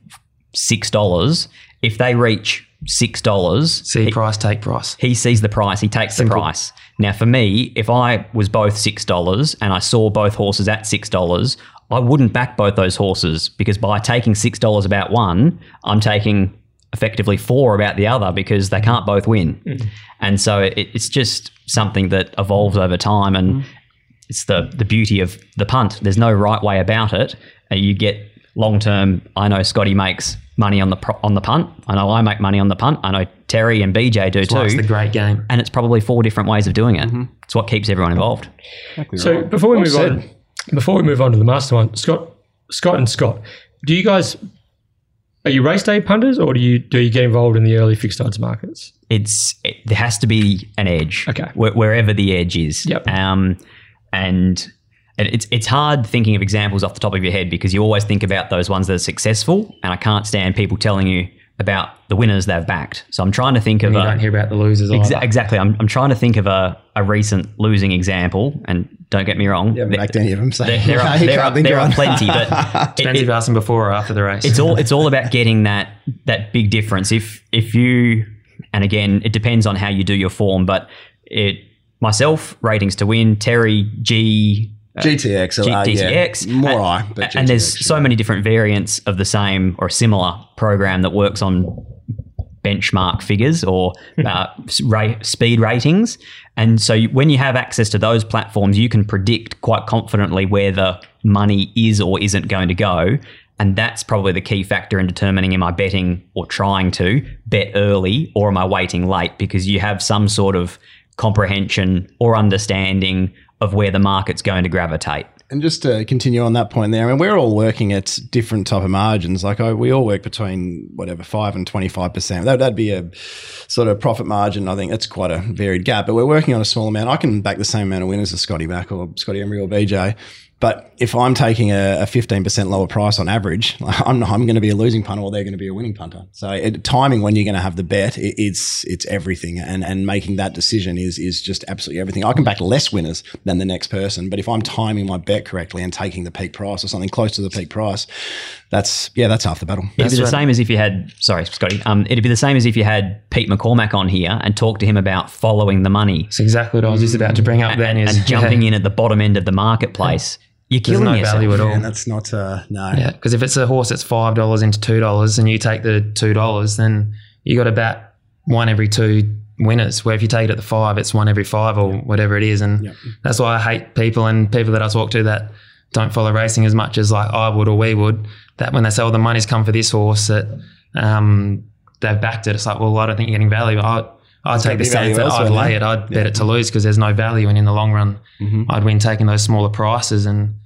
six dollars, if they reach six dollars, See price, take price. he sees the price, he takes the price. Now, for me, if I was both six dollars and I saw both horses at six dollars, I wouldn't back both those horses because by taking six dollars about one, I'm taking effectively four about the other because they can't both win. And so it, it's just something that evolves over time, and it's the the beauty of the punt. There's no right way about it. Uh, You get long term, I know Scotty makes money on the pro- on the punt. I know I make money on the punt. I know Terry and BJ do too. it's too. the great game. and it's probably four different ways of doing it. It's what keeps everyone involved. So before we Well move said. on, before we move on to the mastermind, Scott, Scott and Scott, do you guys are you race day punters or do you do you get involved in the early fixed odds markets? it's it, there has to be an edge. Okay. Wh- wherever the edge is. Yep. Um, and it- it's it's hard thinking of examples off the top of your head because you always think about those ones that are successful, and I can't stand people telling you about the winners they've backed. So I'm trying to think of You a, don't hear about the losers. Exa- exactly. I'm, I'm trying to think of a, a recent losing example, and don't get me wrong. Yeah, there, backed any of them. So there, there are, You there are, there are plenty, but Depends it- if you ask them before or after the race. it's all it's all about getting that that big difference. If if you and again, it depends on how you do your form, but it myself ratings to win Terry G. GTX, uh, G- yeah. GTX, more and, I, but and there's GTX, so many different variants of the same or similar program that works on benchmark figures or uh, ra- speed ratings. And so you, when you have access to those platforms, you can predict quite confidently where the money is or isn't going to go. And that's probably the key factor in determining am I betting or trying to bet early or am I waiting late because you have some sort of comprehension or understanding of where the market's going to gravitate. And just to continue on that point there, I mean, we're all working at different type of margins. Like I, we all work between whatever five and twenty five percent. That that'd be a sort of profit margin. I think that's quite a varied gap. But we're working on a small amount. I can back the same amount of winners as Scotty Mac or Scotty Embry or BJ. But if I'm taking a fifteen percent lower price on average, I'm I'm going to be a losing punter or they're going to be a winning punter. So it, timing when you're going to have the bet, it, it's it's everything. And and making that decision is is just absolutely everything. I can back less winners than the next person, but if I'm timing my bet correctly and taking the peak price or something close to the peak price, that's yeah, that's half the battle. It'd be the right. same as if you had, sorry, Scotty. Um, it'd be the same as if you had Pete McCormack on here and talked to him about following the money It's exactly what I was just about to bring up. Then is and jumping in at the bottom end of the marketplace. You're There's killing no yourself. value at all. And that's not uh, no. Yeah, because if it's a horse that's five dollars into two dollars, and you take the two dollars, then you got about one every two winners. Where if you take it at the five, it's one every five or whatever it is, and that's why I hate people and people that I talk to that don't follow racing as much as like I would or we would. That when they say, "Well, the money's come for this horse," that um, they've backed it. It's like, well, I don't think you're getting value. I I'd take the stance that I'd lay it. I'd bet it to lose because there's no value, and in the long run, I'd win taking those smaller prices. And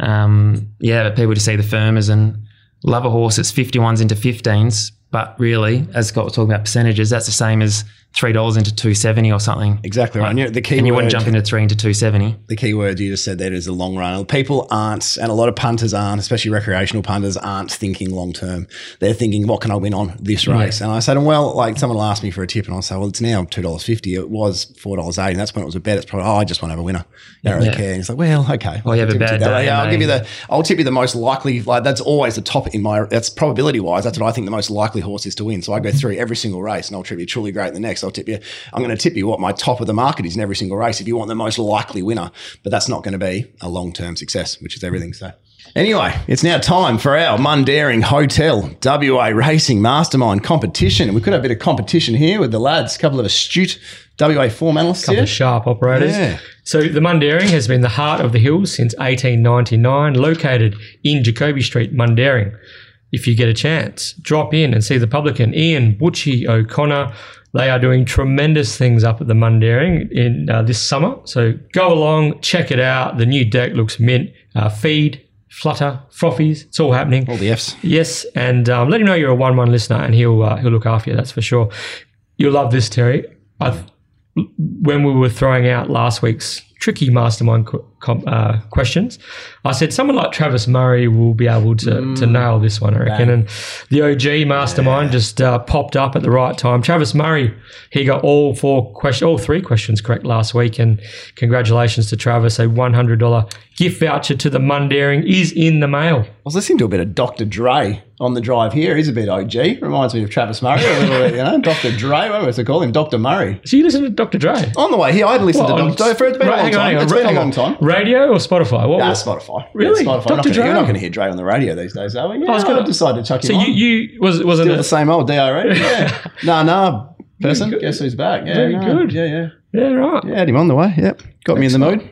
um, yeah, but people just see the firmers and love a horse that's 51s into 15s. But really, as Scott was talking about percentages, that's the same as three dollars into 270 or something. Exactly right. And, you know, the key And you word, wouldn't jump into three into 270. the key word you just said there is the long run. People aren't, and a lot of punters aren't, especially recreational punters, aren't thinking long term. They're thinking, what can I win on this race? And I said, well, like someone will ask me for a tip, and I'll say, well, it's now two dollars fifty. It was four dollars eighty. And that's when it was a bet. It's probably, oh, I just want to have a winner. I don't really care. And it's like, well, okay. Well, you have a bad day, Yeah, I'll give you the, I'll tip you the most likely. Like that's always the top in my. That's probability wise. That's what I think the most likely horse is to win. So I go through every single race, and I'll tip you truly great in the next. I'll tip you. I'm going to tip you what my top of the market is in every single race. If you want the most likely winner, but that's not going to be a long term success, which is everything. So. Anyway, it's now time for our Mundaring Hotel WA Racing Mastermind competition. We could have a bit of competition here with the lads, a couple of astute WA form analysts A couple here. of sharp operators. Yeah. So the Mundaring has been the heart of the hills since 1899, located in Jacoby Street, Mundaring. If you get a chance, drop in and see the publican Ian Butchie O'Connor. They are doing tremendous things up at the Mundaring in uh, this summer. So go along, check it out. The new deck looks mint. Uh, feed, flutter, frothies, it's all happening. All the Fs. Yes, and um, let him know you're a one-one listener, and he'll uh, he'll look after you. That's for sure. You'll love this, Terry. When we were throwing out last week's tricky mastermind com, uh, questions, I said someone like Travis Murray will be able to to nail this one, I reckon. And the OG mastermind just uh, popped up at the right time. Travis Murray, he got all four question, all three questions correct last week, and congratulations to Travis. A one hundred dollar gift voucher to the Mundaring is in the mail. I was listening to a bit of Dr. Dre on the drive here. He's a bit OG. Reminds me of Travis Murray a little bit, you know. Dr. Dre, what was to call him? Dr. Murray. So you listen to Dr. Dre? On the way here, I'd listened Well, to Dr. Dre for it's been ra- a long on, time. hang on, It's been a long time. Radio or Spotify? What, Nah, what- Spotify. Really? Yeah, Spotify. Dr. Not gonna- Dre? You're not going to hear Dre on the radio these days, are we? Oh, yeah, I was going to decide to chuck him so on. you, you was wasn't Still the same old DRE? Yeah. nah, nah. Person, guess who's back? Yeah, Very no, good. Yeah, yeah. Yeah, right. Yeah, had him on the way. Yep. Got me in the mood.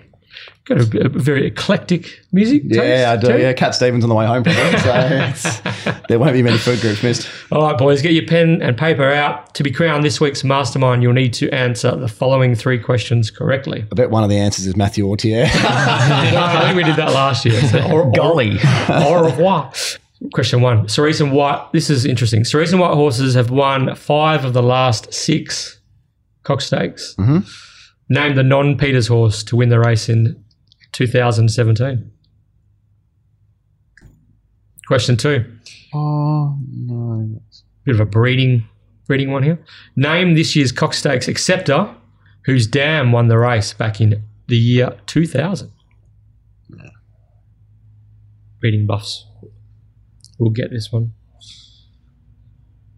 Got a, a very eclectic music. Yeah, taste, I do. Terry? Yeah, Cat Stevens on the way home. So it's- there won't be many food groups missed. All right, boys, get your pen and paper out. To be crowned this week's mastermind, you'll need to answer the following three questions correctly. I bet one of the answers is Matthew Ortier. No, I think we did that last year. So, au- Golly. Au revoir. Question one. Cerise and White. This is interesting. Cerise and White horses have won five of the last six Cox Stakes. Mhm. Name the non Peters horse to win the race in 2017. Question two. oh no! Bit of a breeding, breeding one here. Name this year's Cox Stakes acceptor whose dam won the race back in the year 2000. Breeding buffs. We'll get this one.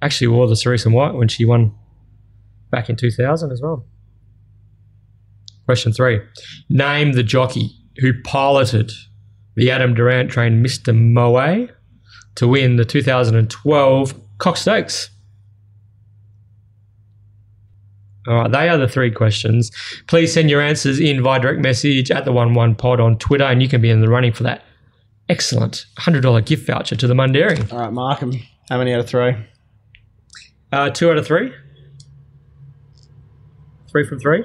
Actually wore the Cerise and White when she won back in 2000 as well. Question three. Name the jockey who piloted the Adam Durrant train Mr. Moe to win the 2012 Cox Stakes. All right, they are the three questions. Please send your answers in via direct message at the One One Pod on Twitter, and you can be in the running for that excellent hundred dollar gift voucher to the Mundaring. All right, mark 'em. How many out of three? Uh, two out of three. Three from three.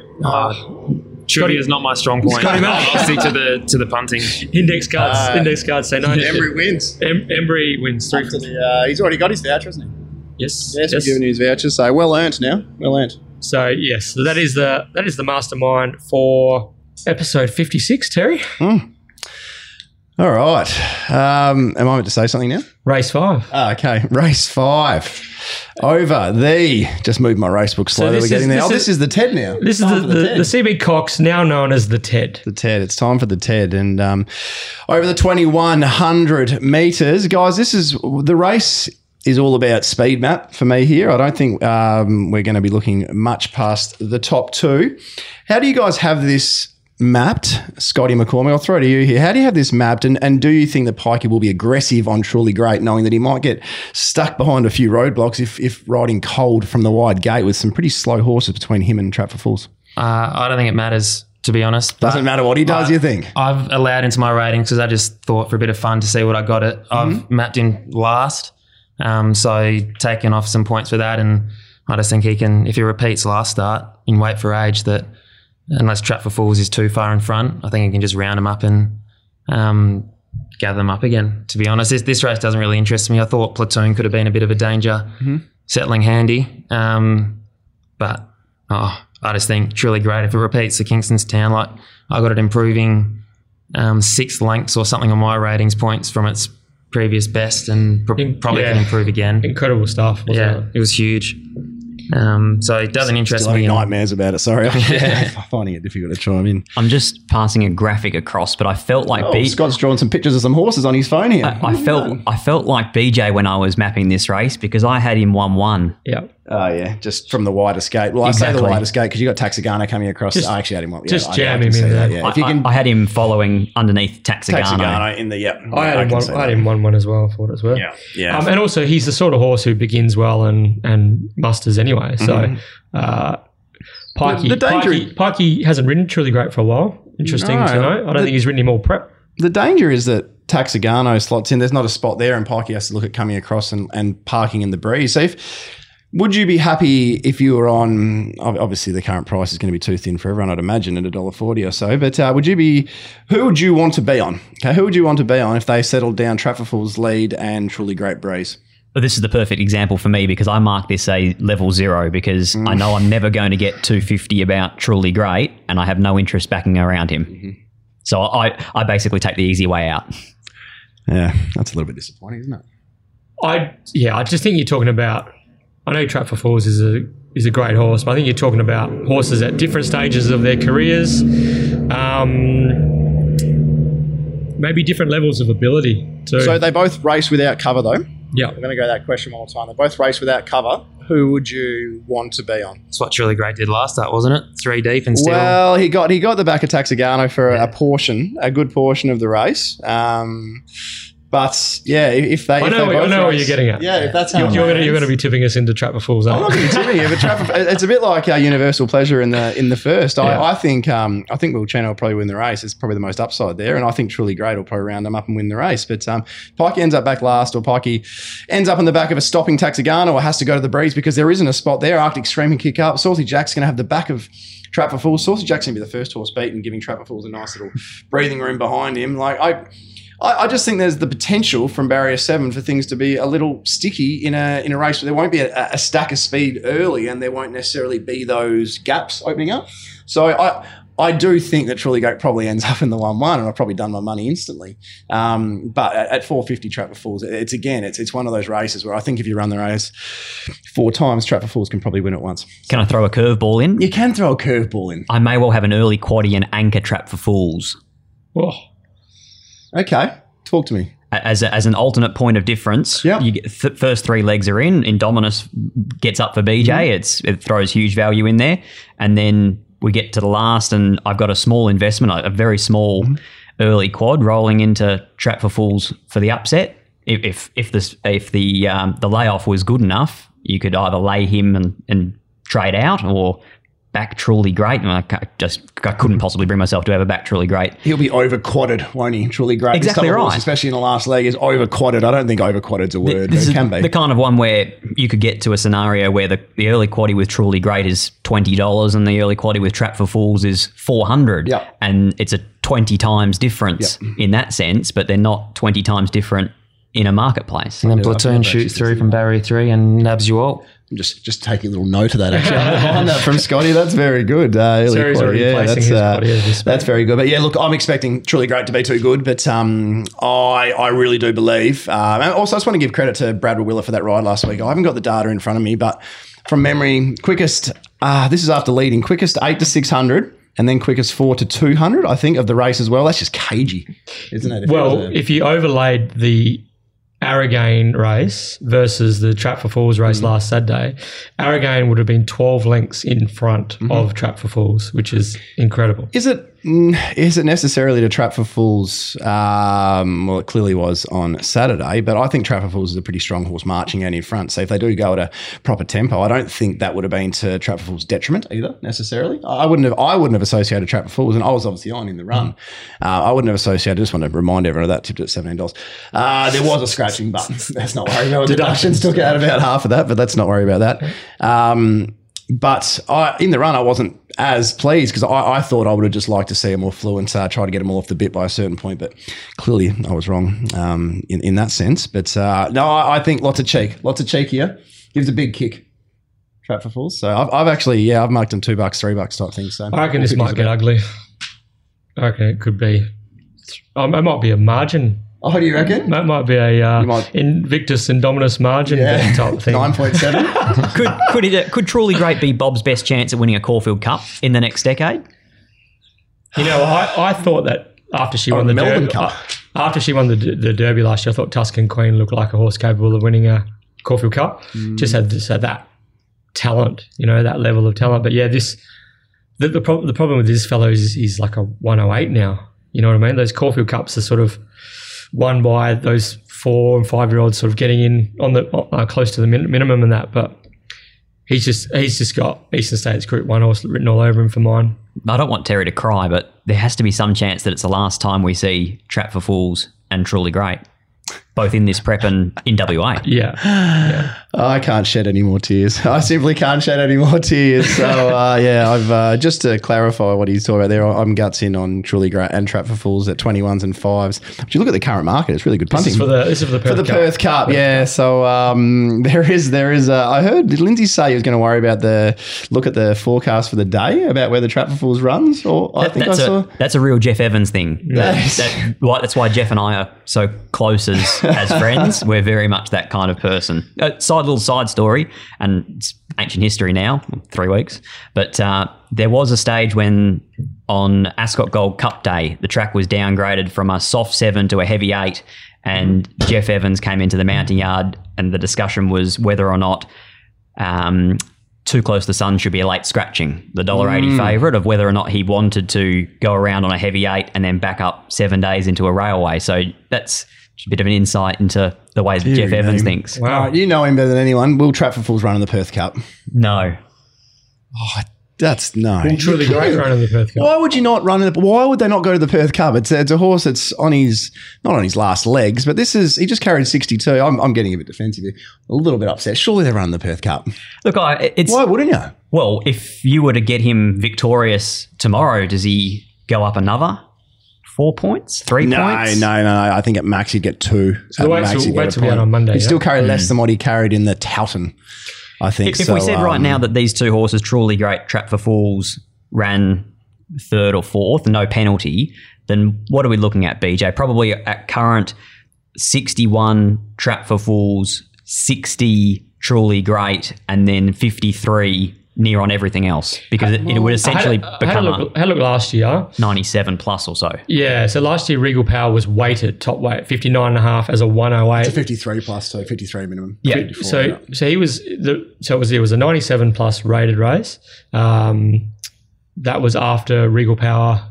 Trivia is not my strong point. Scotty I'll, I'll stick to the to the punting. Index cards. Uh, index cards say no. Embry wins. Em- Embry wins three After the, uh, he's already got his voucher, hasn't he? yes. Yes, yes. we've given his voucher, so well earned now. Well earned. So yes, that is the that is the mastermind for episode fifty six. Terry, All right. Um, am I meant to say something now? race five. Ah, okay. Race five. Over the. Just move my race book slowly. this We're getting is- there. this oh, is- this is the TED now. This is the, the, the CB Cox, now known as the TED. the TED. It's time for the TED. And um, over the 2100 meters, guys, this is the race is all about speed map for me here. I don't think um, we're going to be looking much past the top two. How do you guys have this mapped? Scotty McCormack, I'll throw it to you here. How do you have this mapped? And, and do you think that Pikey will be aggressive on Truly Great, knowing that he might get stuck behind a few roadblocks if, if riding cold from the wide gate with some pretty slow horses between him and Trap for Fools? Uh, I don't think it matters to be honest. Doesn't matter what he does, you think? I've allowed into my ratings because I just thought for a bit of fun to see what I got it. I've mapped in last, um, so taking off some points for that, and I just think he can, if he repeats last start in weight for age, that unless Trap for Fools is too far in front, I think he can just round them up and um, gather them up again. To be honest, this, this race doesn't really interest me. I thought Platoon could have been a bit of a danger, settling handy, um, but oh, I just think truly great if it repeats the Kingston's Town. Like I got it improving um, six lengths or something on my ratings points from its previous best, and pro- probably yeah. can improve again. Incredible stuff. wasn't Yeah, it? it was huge. Um, so it doesn't interest Still me. nightmares about it. Sorry, I'm finding it difficult to chime in. I'm just passing a graphic across, but I felt like Oh, B- Scott's drawn some pictures of some horses on his phone here. I felt I felt like BJ when I was mapping this race because I had him one one. Yeah. Oh yeah, just from the wide escape. Well, I say the Exactly. wide escape because you got Taxigano coming across. Just- I actually had him. Well, yeah, just I- I jam can him see in that, there. Yeah, I, if you can I, I had him following underneath Taxigano. Taxigano in the yeah. I had yeah, him can one. see I had that. him one one as well for what as well. Yeah, yeah. Um, and also, he's the sort of horse who begins well and and musters anyway. So, uh, Pikey, The- the danger- Pikey, Pikey hasn't ridden truly great for a while. Interesting No, to know. I don't the- think he's ridden him all prep. the danger is that Taxigano slots in. There's not a spot there, and Pikey has to look at coming across and, and parking in the breeze. So, if, would you be happy if you were on? Obviously, the current price is going to be too thin for everyone. I'd imagine at a dollar forty or so. But uh, would you be? Who would you want to be on? Okay, who would you want to be on if they settled down Trap for Fools' lead and truly great breeze? But this is the perfect example for me because I mark this a level zero because I know I'm never going to get 250 about truly great, and I have no interest backing around him. So I I basically take the easy way out. Yeah, that's a little bit disappointing, isn't it? I yeah, I just think you're talking about. I know Trap for Fools is a is a great horse, but I think you're talking about horses at different stages of their careers, um, maybe different levels of ability too. So they both race without cover, though. yeah, We're going to go that question one more time. They both race without cover. Who would you want to be on? That's what truly great did last start, wasn't it? Three deep and still. Well, he got he got the back of Taxigano for a portion, a good portion of the race. Um, But yeah, if if they, I if know they what- I both know what race- you're getting at. Yeah, if that's how You're, you're gonna you're gonna be tipping us into Trap for Fools. I'm not going to be tipping you, but Trapper, it's a bit like our Universal Pleasure in the in the first. Yeah. I, I think um, I think Will Chen will probably win the race. It's probably the most upside there, and I think Truly Great will probably round them up and win the race. But um, Pikey ends up back last, or Pikey ends up in the back of a stopping Taxigano, or has to go to the breeze because there isn't a spot there. Arctic Stream can kick up. Saucy Jack's going to have the back of. Trap for Fools. Saucy Jack's going to be the first horse beaten, giving Trap for Fools a nice little breathing room behind him. Like I, I, I just think there's the potential from barrier seven for things to be a little sticky in a in a race where there won't be a, a stack of speed early, and there won't necessarily be those gaps opening up. So I. I do think that Truly Great probably ends up in the one-one, and I've probably done my money instantly. Um, but at, at 450 Trap for Fools, it's again, it's it's one of those races where I think if you run the race four times, Trap for Fools can probably win it once. Can I throw a curveball in? You can throw a curveball in. I may well have an early quaddy and anchor trap for fools. Oh, Okay, talk to me. as, a, as an alternate point of difference. Yep. You get th- first three legs are in. Indominus gets up for BJ. Mm-hmm. It's it throws huge value in there, and then we get to the last, and I've got a small investment, a, very small Mm-hmm. early quad rolling into Trap for Fools for the upset. If if if this if the um, the layoff was good enough, you could either lay him and, and trade out or. Back truly great, and I just I couldn't possibly bring myself to ever back truly great. He'll be over quadded, won't he? Truly great. Exactly of horse, right. especially in the last leg, is over quadded. I don't think over quadded's a word, This it is can be. the kind of one where you could get to a scenario where the, the early quaddy with Truly Great is twenty dollars and the early quaddy with Trap for Fools is four hundred. Yep. And it's a twenty times difference in that sense, but they're not twenty times different in a marketplace. And then Yeah, platoon heard shoots through from barrier three and nabs you all. I'm just just taking a little note of that actually. Behind that from Scotty. That's very good. Uh, early Sarah's quaddy. already yeah, placing that's, his uh, quaddy as we that's very good. But yeah, look, I'm expecting truly great to be too good, but um, I I really do believe. Um, and also, I just want to give credit to Brad Willer for that ride last week. I haven't got the data in front of me, but from memory, quickest. Uh, this is after leading quickest eight to six hundred. And then quickest four to two hundred, I think, of the race as well. That's just cagey, isn't it? If well, was a- if you overlaid the Arrogane race versus the Trap for Fools race Mm. last Saturday, Arrogane would have been 12 lengths in front Mm-hmm. of Trap for Fools, which is incredible. Is it is it necessarily to Trap for Fools? Um, well, it clearly was on Saturday, but I think Trap for Fools is a pretty strong horse marching out in front. So if they do go at a proper tempo, I don't think that would have been to Trap for Fools' detriment either necessarily. I wouldn't have I wouldn't have associated Trap for Fools, and I was obviously on in the run. Uh, I wouldn't have associated. I just want to remind everyone of that tipped at seventeen dollars. Uh, there was a scratching button. That's not worry about. Deductions took out about half of that, but let's not worry about that. Um, but I, in the run, I wasn't as pleased because I, I thought I would have just liked to see a more fluent, uh, try to get him all off the bit by a certain point. But clearly, I was wrong um, in, in that sense. But uh, no, I, I think lots of cheek, lots of cheek here. Gives a big kick. Trap for fools. So I've, I've actually, yeah, I've marked him two bucks, three bucks type thing. So I reckon this might get ugly. I reckon it could be. Um, it might be a margin. Oh, do you reckon? That might be a uh, You might- Invictus Indominus margin Yeah, bet type thing. nine point seven. could could it, could Truly Great be Bob's best chance at winning a Caulfield Cup in the next decade? You know, I, I thought that after she won the Melbourne Derby, Cup. uh, after she won the, the Derby last year, I thought Tuscan Queen looked like a horse capable of winning a Caulfield Cup. Mm. Just had just had that talent, you know, that level of talent. But yeah, this the the, prob- the problem with this fellow is he's like a 108 now. You know what I mean? Those Caulfield Cups are sort of won by those four and five year olds sort of getting in on the uh, close to the min- minimum and that, but. He's just he's just got Eastern States Group One horse written all over him for mine. I don't want Terry to cry, but there has to be some chance that it's the last time we see Trap for Fools and Truly Great, both in this prep and in WA. Yeah, yeah. I can't shed any more tears. I simply can't shed any more tears. So uh, yeah, I've uh, just to clarify what he's talking about there. I'm guts in on truly great and trap for fools at 21s and fives. But you look at the current market; it's really good This punting is for the this is for the Perth for the Cup. Perth Cup. Yeah, so um, there is there is. Uh, I heard did Lindsay say he was going to worry about the look at the forecast for the day about where the trap for fools runs. Or I think I that's, saw. a, that's a real Jeff Evans thing. Nice. That- why- that's why Jeff and I are so close as, as friends. We're very much that kind of person. Uh, side little side story, and it's ancient history now, three weeks. But uh, there was a stage when on Ascot Gold Cup Day, the track was downgraded from a soft seven to a heavy eight, and Jeff Evans came into the mounting yard, and the discussion was whether or not. Um, too close to the sun should be a late scratching. The dollar eighty favourite of whether or not he wanted to go around on a heavy eight and then back up seven days into a railway. So that's a bit of an insight into the way that Jeff Evans me. thinks. All right, you know him better than anyone. Will Trap for Fools run in the Perth Cup? No. Oh, that's no. Truly great run in the Perth Cup. Why would you not run in the? Why would they not go to the Perth Cup? It's, it's a horse that's on his not on his last legs, but this is he just carried sixty two. I'm, I'm getting a bit defensive here, a little bit upset. Surely they run the Perth Cup. Look, I, it's Why wouldn't you? well. If you were to get him victorious tomorrow, does he go up another four points, three No, points? no, no, no. I think at max he'd get two. So At wait max, till- he'd get wait till we point. get on Monday, He'd yeah? still carry less than what he carried in the Towton. I think. If, if we said right um, now that these two horses, Truly Great, Trap for Fools, ran third or fourth, no penalty, then what are we looking at, BJ? Probably at current 61 Trap for Fools, 60 Truly Great, and then 53 near on everything else because it, it would essentially I had, a- I had, become a a look, had a look last year. 97 plus or so. Yeah, so last year Regal Power was weighted top weight, 59 and a half as a 108. fifty three plus, so fifty three minimum. Yeah. 54, So yeah. so he was the so it was it was a 97 plus rated race. Um, that was after Regal Power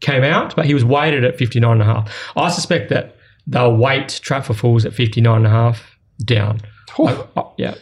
came out, but he was weighted at 59 and a half. I suspect that they'll weight Trap for Fools at 59 and a half down. I- I- yeah.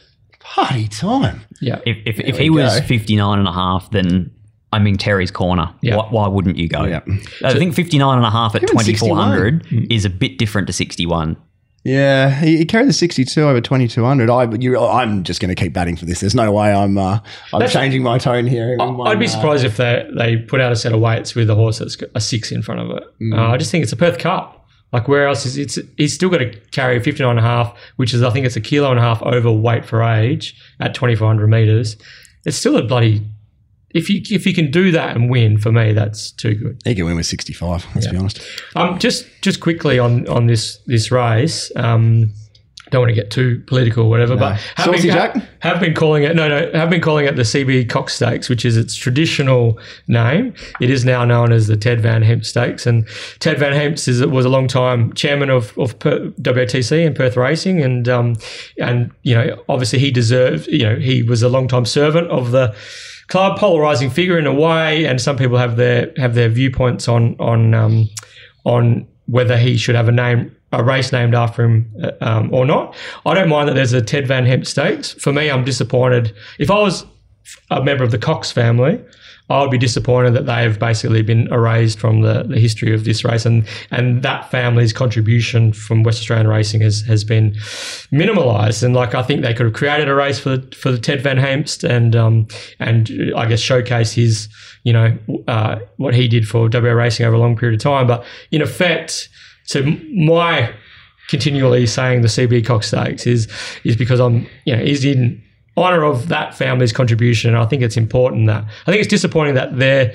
Party time. Yeah. If, if, if he was go. 59 and a half, then I'm in Terry's corner. Yeah. Why, why wouldn't you go? Yeah. I think 59 and a half at 2400 Hmm. is a bit different to 61. Yeah, he, he carried the 62 over 2200. I, you, I'm just going to keep batting for this. There's no way I'm uh, I'm That's- changing my tone here. I'd be surprised if they, they put out a set of weights with a horse that's got a six in front of it. Uh, I just think it's a Perth Cup. Like where else is it's he's still got to carry 59 and a half, which is I think it's a kilo and a half overweight for age at 2400 meters. It's still a bloody if you if you can do that and win for me that's too good. He can win with 65, let's be honest. Um, just just quickly on on this this race. Um, don't want to get too political or whatever, but have Saucy been, Jack? have been calling it no no have been calling it the CB Cox Stakes, which is its traditional name. It is now known as the Ted Van Heemst Stakes, and Ted Van Heemst is was a long time chairman of of Per- WTC and Perth Racing, and um and you know obviously he deserved you know he was a long time servant of the club, polarizing figure in a way, and some people have their have their viewpoints on on um, on whether he should have a name a race named after him uh, um, or not. I don't mind that there's a Ted Van Heemst Stakes. For me, I'm disappointed. If I was a member of the Cox family, I would be disappointed that they have basically been erased from the, the history of this race, and and that family's contribution from West Australian racing has has been minimalised. And like I think they could have created a race for for the Ted Van Heemst and um and uh, I guess showcase his you know uh, what he did for WA racing over a long period of time. But in effect, so my continually saying the CB Cox Stakes is is because I'm you know is in honour of that family's contribution. And I think it's important that I think it's disappointing that their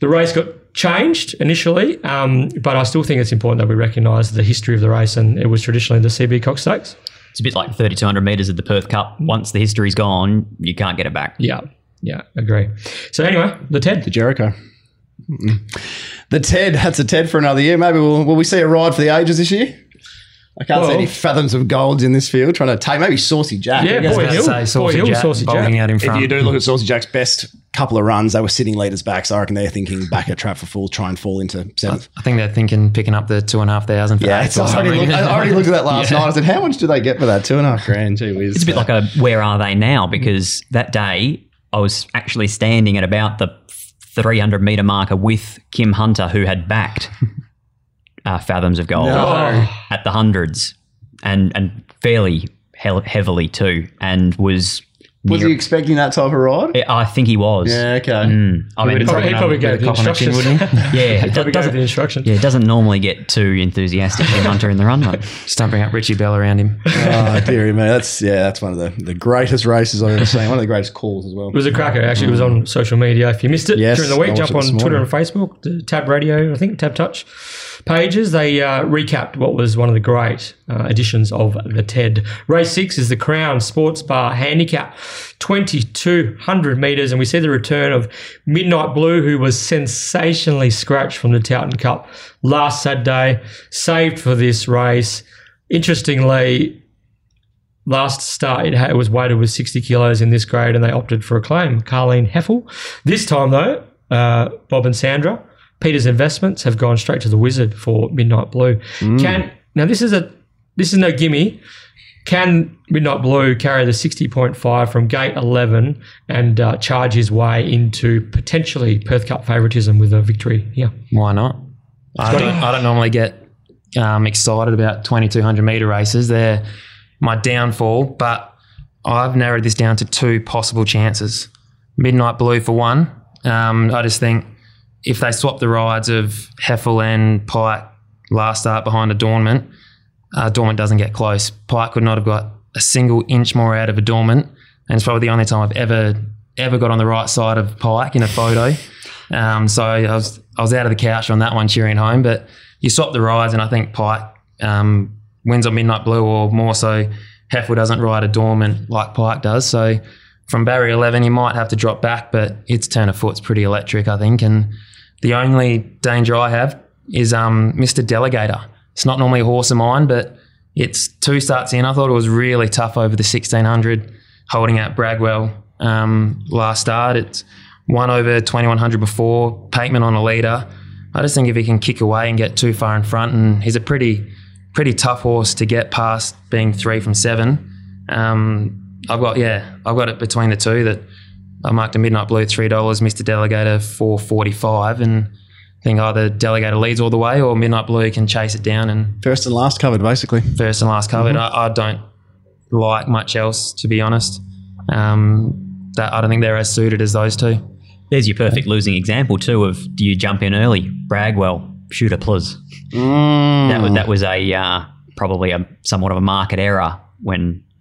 the race got changed initially, um, but I still think it's important that we recognise the history of the race and it was traditionally the CB Cox Stakes. It's a bit like 3200 metres of the Perth Cup. Once the history's gone, you can't get it back. Yeah, yeah, agree. So anyway, the Ted. The Jericho. Mm-mm. The Ted, that's a Ted for another year. Maybe we'll, will we see a ride for the ages this year? I can't see Well- any fathoms of golds in this field. Trying to take maybe Saucy Jack. Yeah, I guess Boy About to Hill. say Boy Saucy Hill, Jack Saucy Jack. bolting out in front. If front. you do look at Saucy Jack's best couple of runs, they were sitting leaders back. So I reckon they're thinking back at trap for full, try and fall into seventh. I think they're thinking picking up the two and a half thousand for Yeah, eighth it's or I, already something. looked, I already looked at that last night. I said, how much do they get for that? Two and a half grand. Gee whiz. It's a bit like a where are they now? Because that day I was actually standing at about the 300 metre marker with Kim Hunter, who had backed uh, Fathoms of Gold No. at the hundreds and, and fairly he- heavily too, and was. Was near- he expecting that type of ride? I think he was. Yeah, okay. Mm. I mean, He'd probably, he'd probably gave the cock on the chin, instructions. wouldn't he? yeah, He'd probably doesn't, gave the instructions. yeah, it doesn't normally get too enthusiastic Kim Hunter in the run, mate. Stumping up Richie Bell around him. oh, dearie me. That's yeah, that's one of the, the greatest races I've ever seen. One of the greatest calls as well. It was a cracker. Actually, it was on social media. If you missed it Yes, during the week, jump it this on Twitter and. Facebook, Tab Radio, I think Tab Touch pages. They uh, recapped what was one of the great uh, editions of the TED. Race six is the Crown Sports Bar Handicap, 2,200 metres, and we see the return of Midnight Blue, who was sensationally scratched from the Towton Cup last Saturday, saved for this race. Interestingly, last start it, was weighted with 60 kilos in this grade and they opted for a claim Carleen Hefel this time though uh, bob and sandra peter's investments have gone straight to the wizard for midnight blue can Now this is a this is no gimme. Can Midnight Blue carry the 60.5 from gate 11 and uh, charge his way into potentially Perth Cup favouritism with a victory Yeah, Why not? I don't, I don't normally get um, excited about 2200 meter races. They're my downfall, but I've narrowed this down to two possible chances. Midnight Blue for one. Um, I just think if they swap the rides of Hefel and Pike last start behind Adornment, uh, Dormant doesn't get close. Pike could not have got a single inch more out of Adornment, and it's probably the only time I've ever ever got on the right side of Pike in a photo. Um, so I was I was out of the couch on that one cheering home. But you swap the rides, and I think Pike um, wins on Midnight Blue, or more so, Hefel doesn't ride a Adornment like Pike does. So from barrier 11, you might have to drop back, but its turn of foot's pretty electric, I think. And the only danger I have is um, Mr. Delegator. It's not normally a horse of mine, but it's two starts in. I thought it was really tough over the 1600, holding out Bragwell um, last start. It's won over 2100 before, Pateman on a leader. I just think if he can kick away and get too far in front, and he's a pretty pretty tough horse to get past being three from seven. Um, I've got yeah, I've got it between the two that I marked a midnight blue three dollars, Mr. Delegator four forty five, and I think either Delegator leads all the way or Midnight Blue can chase it down and First and last covered, basically. first and last covered. I, I don't like much else to be honest. Um, that I don't think they're as suited as those two. There's your perfect losing example too of do you jump in early? Bragwell, shooter plus. Mm. That was that was a uh, probably a somewhat of a market error when that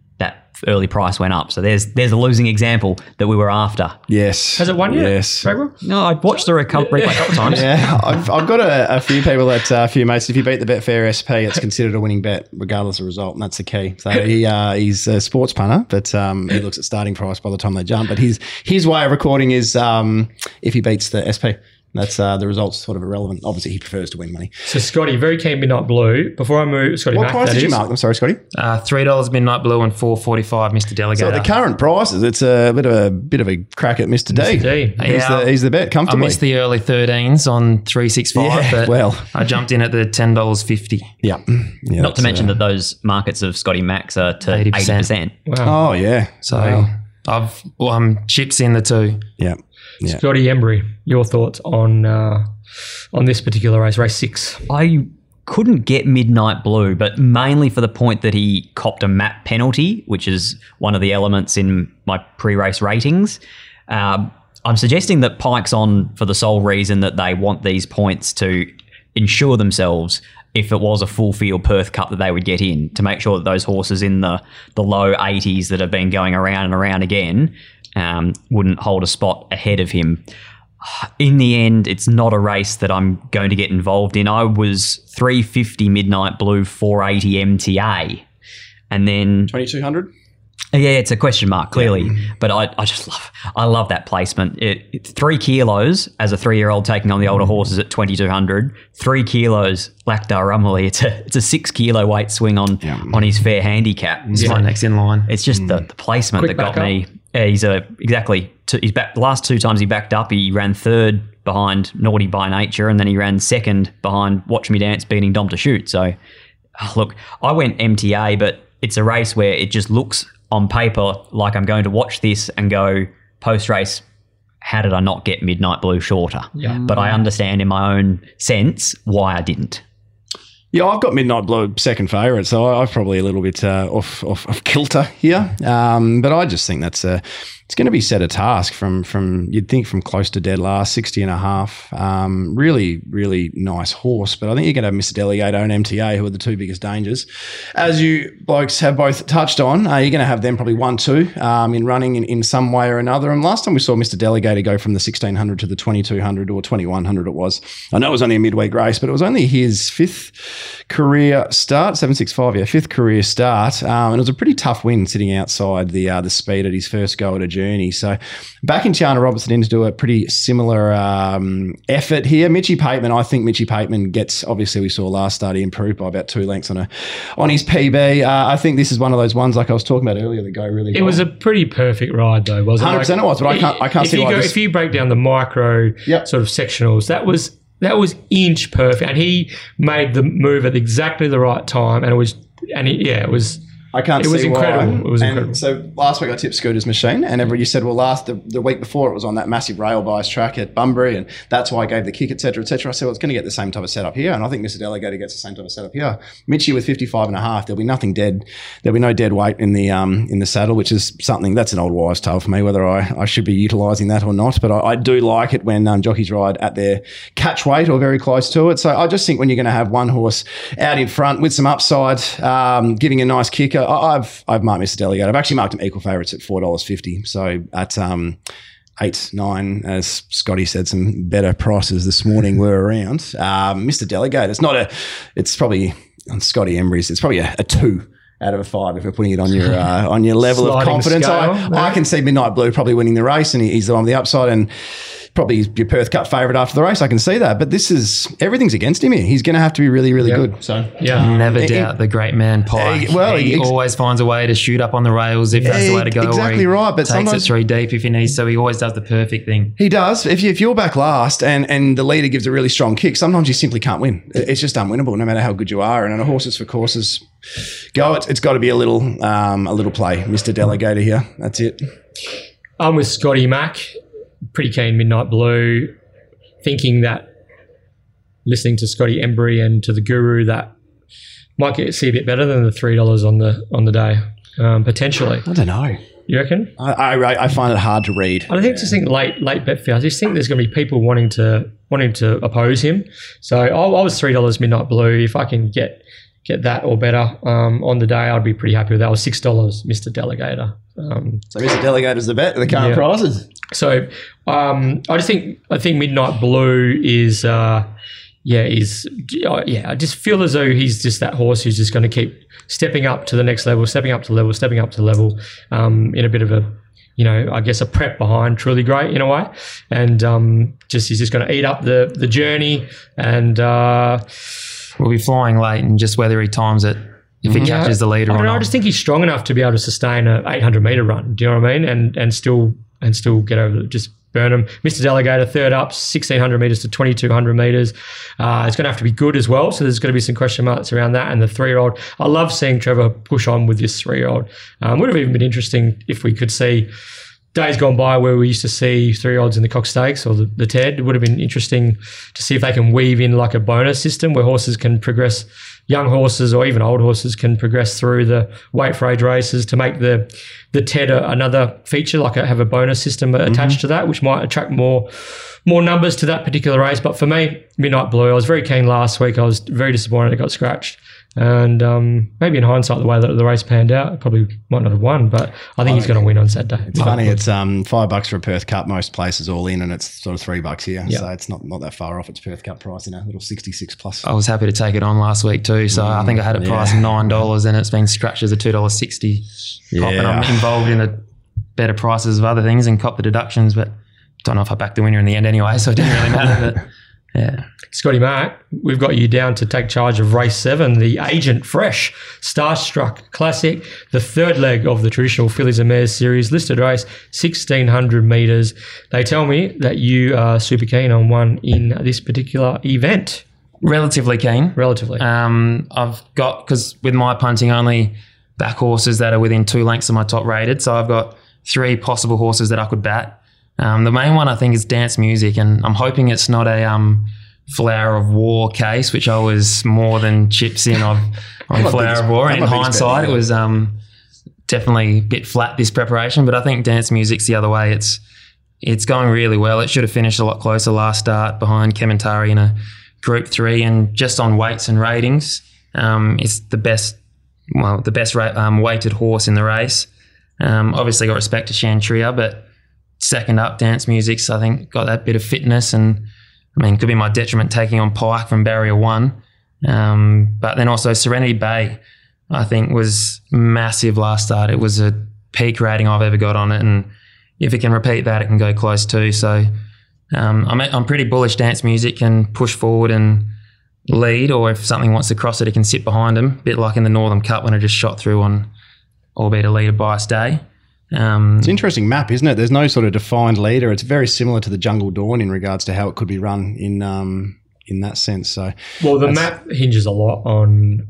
early price went up. So there's there's a losing example that we were after. Yes. Has it won yet? Yes. Bragwell? No, I watched the reco- replay a couple times. Yeah, I've, I've got a, a few people that uh, a few mates. If you beat the Betfair SP, it's considered a winning bet regardless of result, and that's the key. So he uh, he's a sports punter, but um, he looks at starting price by the time they jump. But his his way of recording is um, if he beats the SP. That's uh, the results sort of irrelevant. Obviously, he prefers to win money. So Scotty, very keen Midnight Blue. Before I move, Scotty What Mac, price that did you is. mark them? Sorry, Scotty. Uh, Three dollars Midnight Blue and four forty five, Mr. Delegate. So the current prices, it's a bit of a bit of a crack at Mr. D. Mr. D. He's, Yeah. the, he's the bet Comfortable. I missed the early 13s on 365, Yeah, but well. I jumped in at the $10.50. yeah. yeah Not to mention uh, that those markets of Scotty Max are to 80%. 80%. Wow. Oh yeah. So Wow. I've well, um, chips in the two. yeah. Yeah. Scotty Embry, your thoughts on uh, on this particular race, race six? I couldn't get Midnight Blue, but mainly for the point that he copped a map penalty, which is one of the elements in my pre-race ratings. Um, I'm suggesting that Pike's on for the sole reason that they want these points to ensure themselves if it was a full field Perth Cup that they would get in to make sure that those horses in the the low 80s that have been going around and around again um, wouldn't hold a spot ahead of him in the end, it's not a race that I'm going to get involved in. I was 350 Midnight Blue, 480 MTA. And then, Twenty two hundred. yeah, it's a question mark, clearly. But I, I just love, I love that placement. It, it's three kilos as a three year old taking on the older horses at 2200. Three kilos, Lactar Rumley. It's a, it's a six kilo weight swing on, on his fair handicap. It's my next in line. It's just the, the placement Quick that got backup. me. Yeah, he's a exactly. He's back. The last two times he backed up, he ran third behind Naughty by Nature, and then he ran second behind Watch Me Dance, beating Dom to Shoot. So, oh, look, I went MTA, but it's a race where it just looks on paper like I'm going to watch this and go post race. How did I not get Midnight Blue shorter? Yeah. But I mm. understand in my own sense why I didn't. Yeah, I've got Midnight Blue second favourite, so I'm probably a little bit uh, off, off off kilter here. Um, but I just think that's a it's going to be set a task from from you'd think from close to dead last 60 and a half. Um, really, really nice horse, but I think you're going to have Mr. Delegato and MTA, who are the two biggest dangers. As you blokes have both touched on, uh, you're going to have them probably one two um, in running in, in some way or another. And last time we saw Mr. Delegator go from the 1600 to the 2200 or 2100, it was. I know it was only a midweek race, but it was only his fifth career start, 765, yeah, fifth career start. Um, and it was a pretty tough win sitting outside the uh, the speed at his first go at a journey. So back in Tiana Robertson in to do a pretty similar um, effort here. Mitchy Pateman, I think Mitchy Pateman gets, obviously we saw last start he improved by about two lengths on a on his PB. Uh, I think this is one of those ones like I was talking about earlier that go really It well. was a pretty perfect ride, though, wasn't it? 100% it was, but I can't- I can't see why go, this- If you break down the micro Yep. sort of sectionals, that was that was inch perfect, and he made the move at exactly the right time, and it was, and he, yeah, it was. I can't It was see incredible. why. It was And incredible. So last week I tipped Scooter's machine, and everybody said, well, last the, the week before it was on that massive rail bias track at Bunbury, and that's why I gave the kick, etc., etc. I said, well, it's going to get the same type of setup here, and I think Mr. Delegator gets the same type of setup here. Mitchie with 55 and a half, there'll be nothing dead. There'll be no dead weight in the um in the saddle, which is something that's an old wives' tale for me, whether I, I should be utilising that or not. But I, I do like it when um, jockeys ride at their catch weight or very close to it. So I just think when you're going to have one horse out in front with some upside, um, giving a nice kicker, I, I've I've marked Mr. Delegate. I've actually marked him equal favourites at four dollars fifty. So at um, eight, nine, as Scotty said, some better prices this morning were around. Um, Mr. Delegate, it's not a, it's probably on Scotty Embry's, it's probably a, a two. Out of a five, if we're putting it on your uh, on your level of Sliding confidence, I, scale, I yeah. can see Midnight Blue probably winning the race, and he- he's the one with the upside, and probably your Perth Cup favourite after the race. I can see that, but this is everything's against him here. He's going to have to be really, really Yeah. good. So Yeah, Never it- doubt the great man Pike. Eh, well, he ex- always finds a way to shoot up on the rails if that's the way to go. or Exactly he right, but takes sometimes- it three deep if he needs. So he always does the perfect thing. He does. If, you, if you're back last and, and the leader gives a really strong kick, sometimes you simply can't win. It's just unwinnable, no matter how good you are. And on a horses for courses go, it's, it's got to be a little um, a little play, Mr. Delegator here. That's it. I'm with Scotty Mac, pretty keen Midnight Blue, thinking that listening to Scotty Embry and to the Guru that might get see a bit better than the three dollars on the on the day um, potentially. I don't know. You reckon? I, I, I find it hard to read. I think just think late late bet fee. I just think there's going to be people wanting to wanting to oppose him. So I, I was three dollars Midnight Blue. If I can get get that or better um, on the day, I'd be pretty happy with that. I was six dollars, Mister Delegator. Um, So Mr. Delegator's the bet the current Yeah. prices. So um, I just think I think Midnight Blue is uh, yeah is yeah I just feel as though he's just that horse who's just going to keep stepping up to the next level, stepping up to level, stepping up to level um, in a bit of a you know I guess a prep behind truly great in a way, and um, just he's just going to eat up the the journey and. Uh, We'll be flying late and just whether he times it if he Yeah. catches the leader I, or mean, I just think he's strong enough to be able to sustain a 800 meter run. Do you know what I mean? And and still and still get over just burn him. Mr. Delegator third up, 1600 meters to 2200 meters. Uh, it's going to have to be good as well. So there's going to be some question marks around that. And the three year old, I love seeing Trevor push on with this three year old. Um, would have even been interesting if we could see. Days gone by where we used to see three odds in the Cox Stakes or the, the TED. It would have been interesting to see if they can weave in like a bonus system where horses can progress young horses or even old horses can progress through the weight for age races to make the the TED a, another feature, like a, have a bonus system mm-hmm. attached to that, which might attract more more numbers to that particular race. But for me, Midnight Blue, I was very keen last week. I was very disappointed it got scratched. And um, maybe in hindsight, the way that the race panned out, probably might not have won. But I think he's going to win on Saturday. It's funny. It's um, five bucks for a Perth Cup most places all in, and it's sort of three bucks here. Yeah. So it's not, not that far off its Perth Cup price, you know, little 66 plus. I was happy to take it on last week too. So I think I had it priced nine dollars, and it's been scratched as a two dollars sixty. Cop, and I'm involved in the better prices of other things and cop the deductions, but don't know if I backed the winner in the end anyway. So it didn't really matter. But yeah, Scotty Mac, we've got you down to take charge of race seven, the Agent Fresh Starstruck Classic, the third leg of the traditional Fillies and Mares series, listed race, 1600 metres. They tell me that you are super keen on one in this particular event, relatively keen. relatively. Um, I've got because with my punting only back horses that are within two lengths of my top rated, so I've got three possible horses that I could bat. Um, the main one I think is Dance Music, and I'm hoping it's not a um, Flower of War case, which I was more than chips in of on Flower of War. And in hindsight, it was um, definitely a bit flat this preparation, but I think Dance Music's the other way. It's it's going really well. It should have finished a lot closer last start behind Kementari in a Group Three, and just on weights and ratings, um, it's the best. Well, the best ra- um, weighted horse in the race. Um, obviously, got respect to Shantria, but second up, Dance music. So I think got that bit of fitness, and I mean, could be my detriment taking on Pike from Barrier One, um, but then also Serenity Bay, I think was massive last start. It was a peak rating I've ever got on it, and if it can repeat that, it can go close too. So um, I'm, I'm pretty bullish. Dance music can push forward and lead, or if something wants to cross it, it can sit behind them, A bit like in the Northam Cup when I just shot through on, albeit a leader bias day. Um, It's an interesting map, isn't it? There's no sort of defined leader. It's very similar to the Jungle Dawn in regards to how it could be run in um, in that sense. So Well, the map hinges a lot on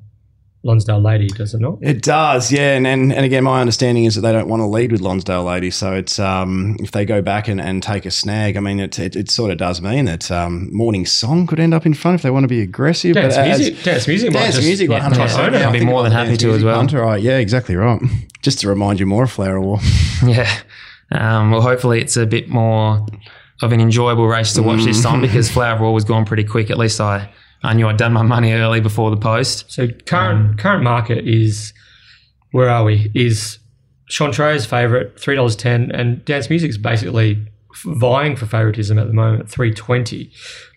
Lonsdale Lady, does it not? it does, yeah. And, and and again, my understanding is that they don't want to lead with Lonsdale Lady. So it's um, if they go back and, and take a snag, I mean, it, it, it sort of does mean that um, Morning Song could end up in front if they want to be aggressive. Dance but as- music, dance music, might Dance just- music, yeah, 100%. I know. Yeah, I I'd be more than happy to as music well. Hunter, right? Yeah, exactly right. Just to remind you more of Flower War. Yeah. Um, well, hopefully it's a bit more of an enjoyable race to watch this time because Flower War was gone pretty quick. At least I, I knew I'd done my money early before the post. So current current market is where are we? Is Chantrey's favourite three dollars ten, and dance music's basically vying for favoritism at the moment, three twenty.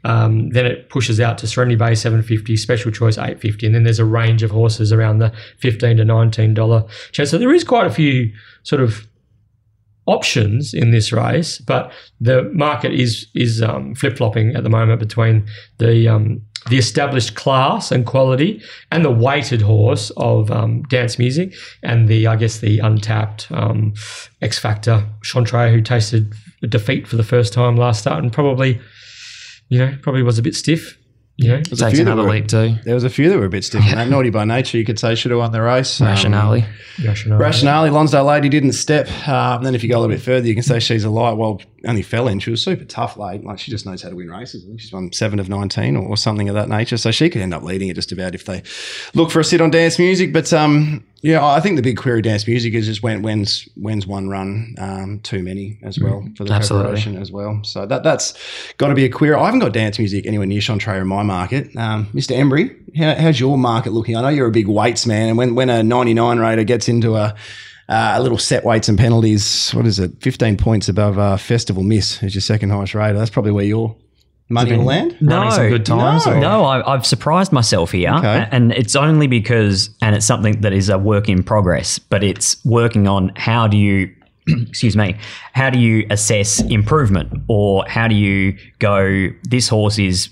Um, then it pushes out to Serenity Bay seven fifty, Special Choice eight fifty, and then there's a range of horses around the fifteen to nineteen dollar chance. So there is quite a few sort of options in this race, but the market is is um, flip flopping at the moment between the um, the established class and quality and the weighted horse of um, dance music and the I guess the untapped um, X Factor Chantre who tasted defeat for the first time last start and probably you know probably was a bit stiff. You know, There's a Takes few that another were- leap too. There was a few that were a bit stiff. in that. Naughty by nature, you could say, should have won the race. Um, Rationale. rationale. Rationale, Lonsdale Lady didn't step. Uh, and then if you go a little bit further, you can say she's a light. Well, only fell in. She was super tough late. Like she just knows how to win races. She's won seven of 19 or, or something of that nature. So she could end up leading it just about if they look for a sit on dance music. But um, yeah, I think the big query dance music is just when, when's when's one run um, too many as well for the Absolutely. preparation as well. So that that's got to be a query. I haven't got dance music anywhere near Chantre in my market. Um, Mr. Embry, how, how's your market looking? I know you're a big weights man, and when when a 99 raider gets into a uh, a little set weights and penalties. What is it? 15 points above uh, Festival Miss is your second highest rater. That's probably where your money will land. Running some good times. no. No, I, I've surprised myself here, Okay. and it's only because, and it's something that is a work in progress, but it's working on how do you, excuse me, how do you assess improvement, or how do you go? This horse is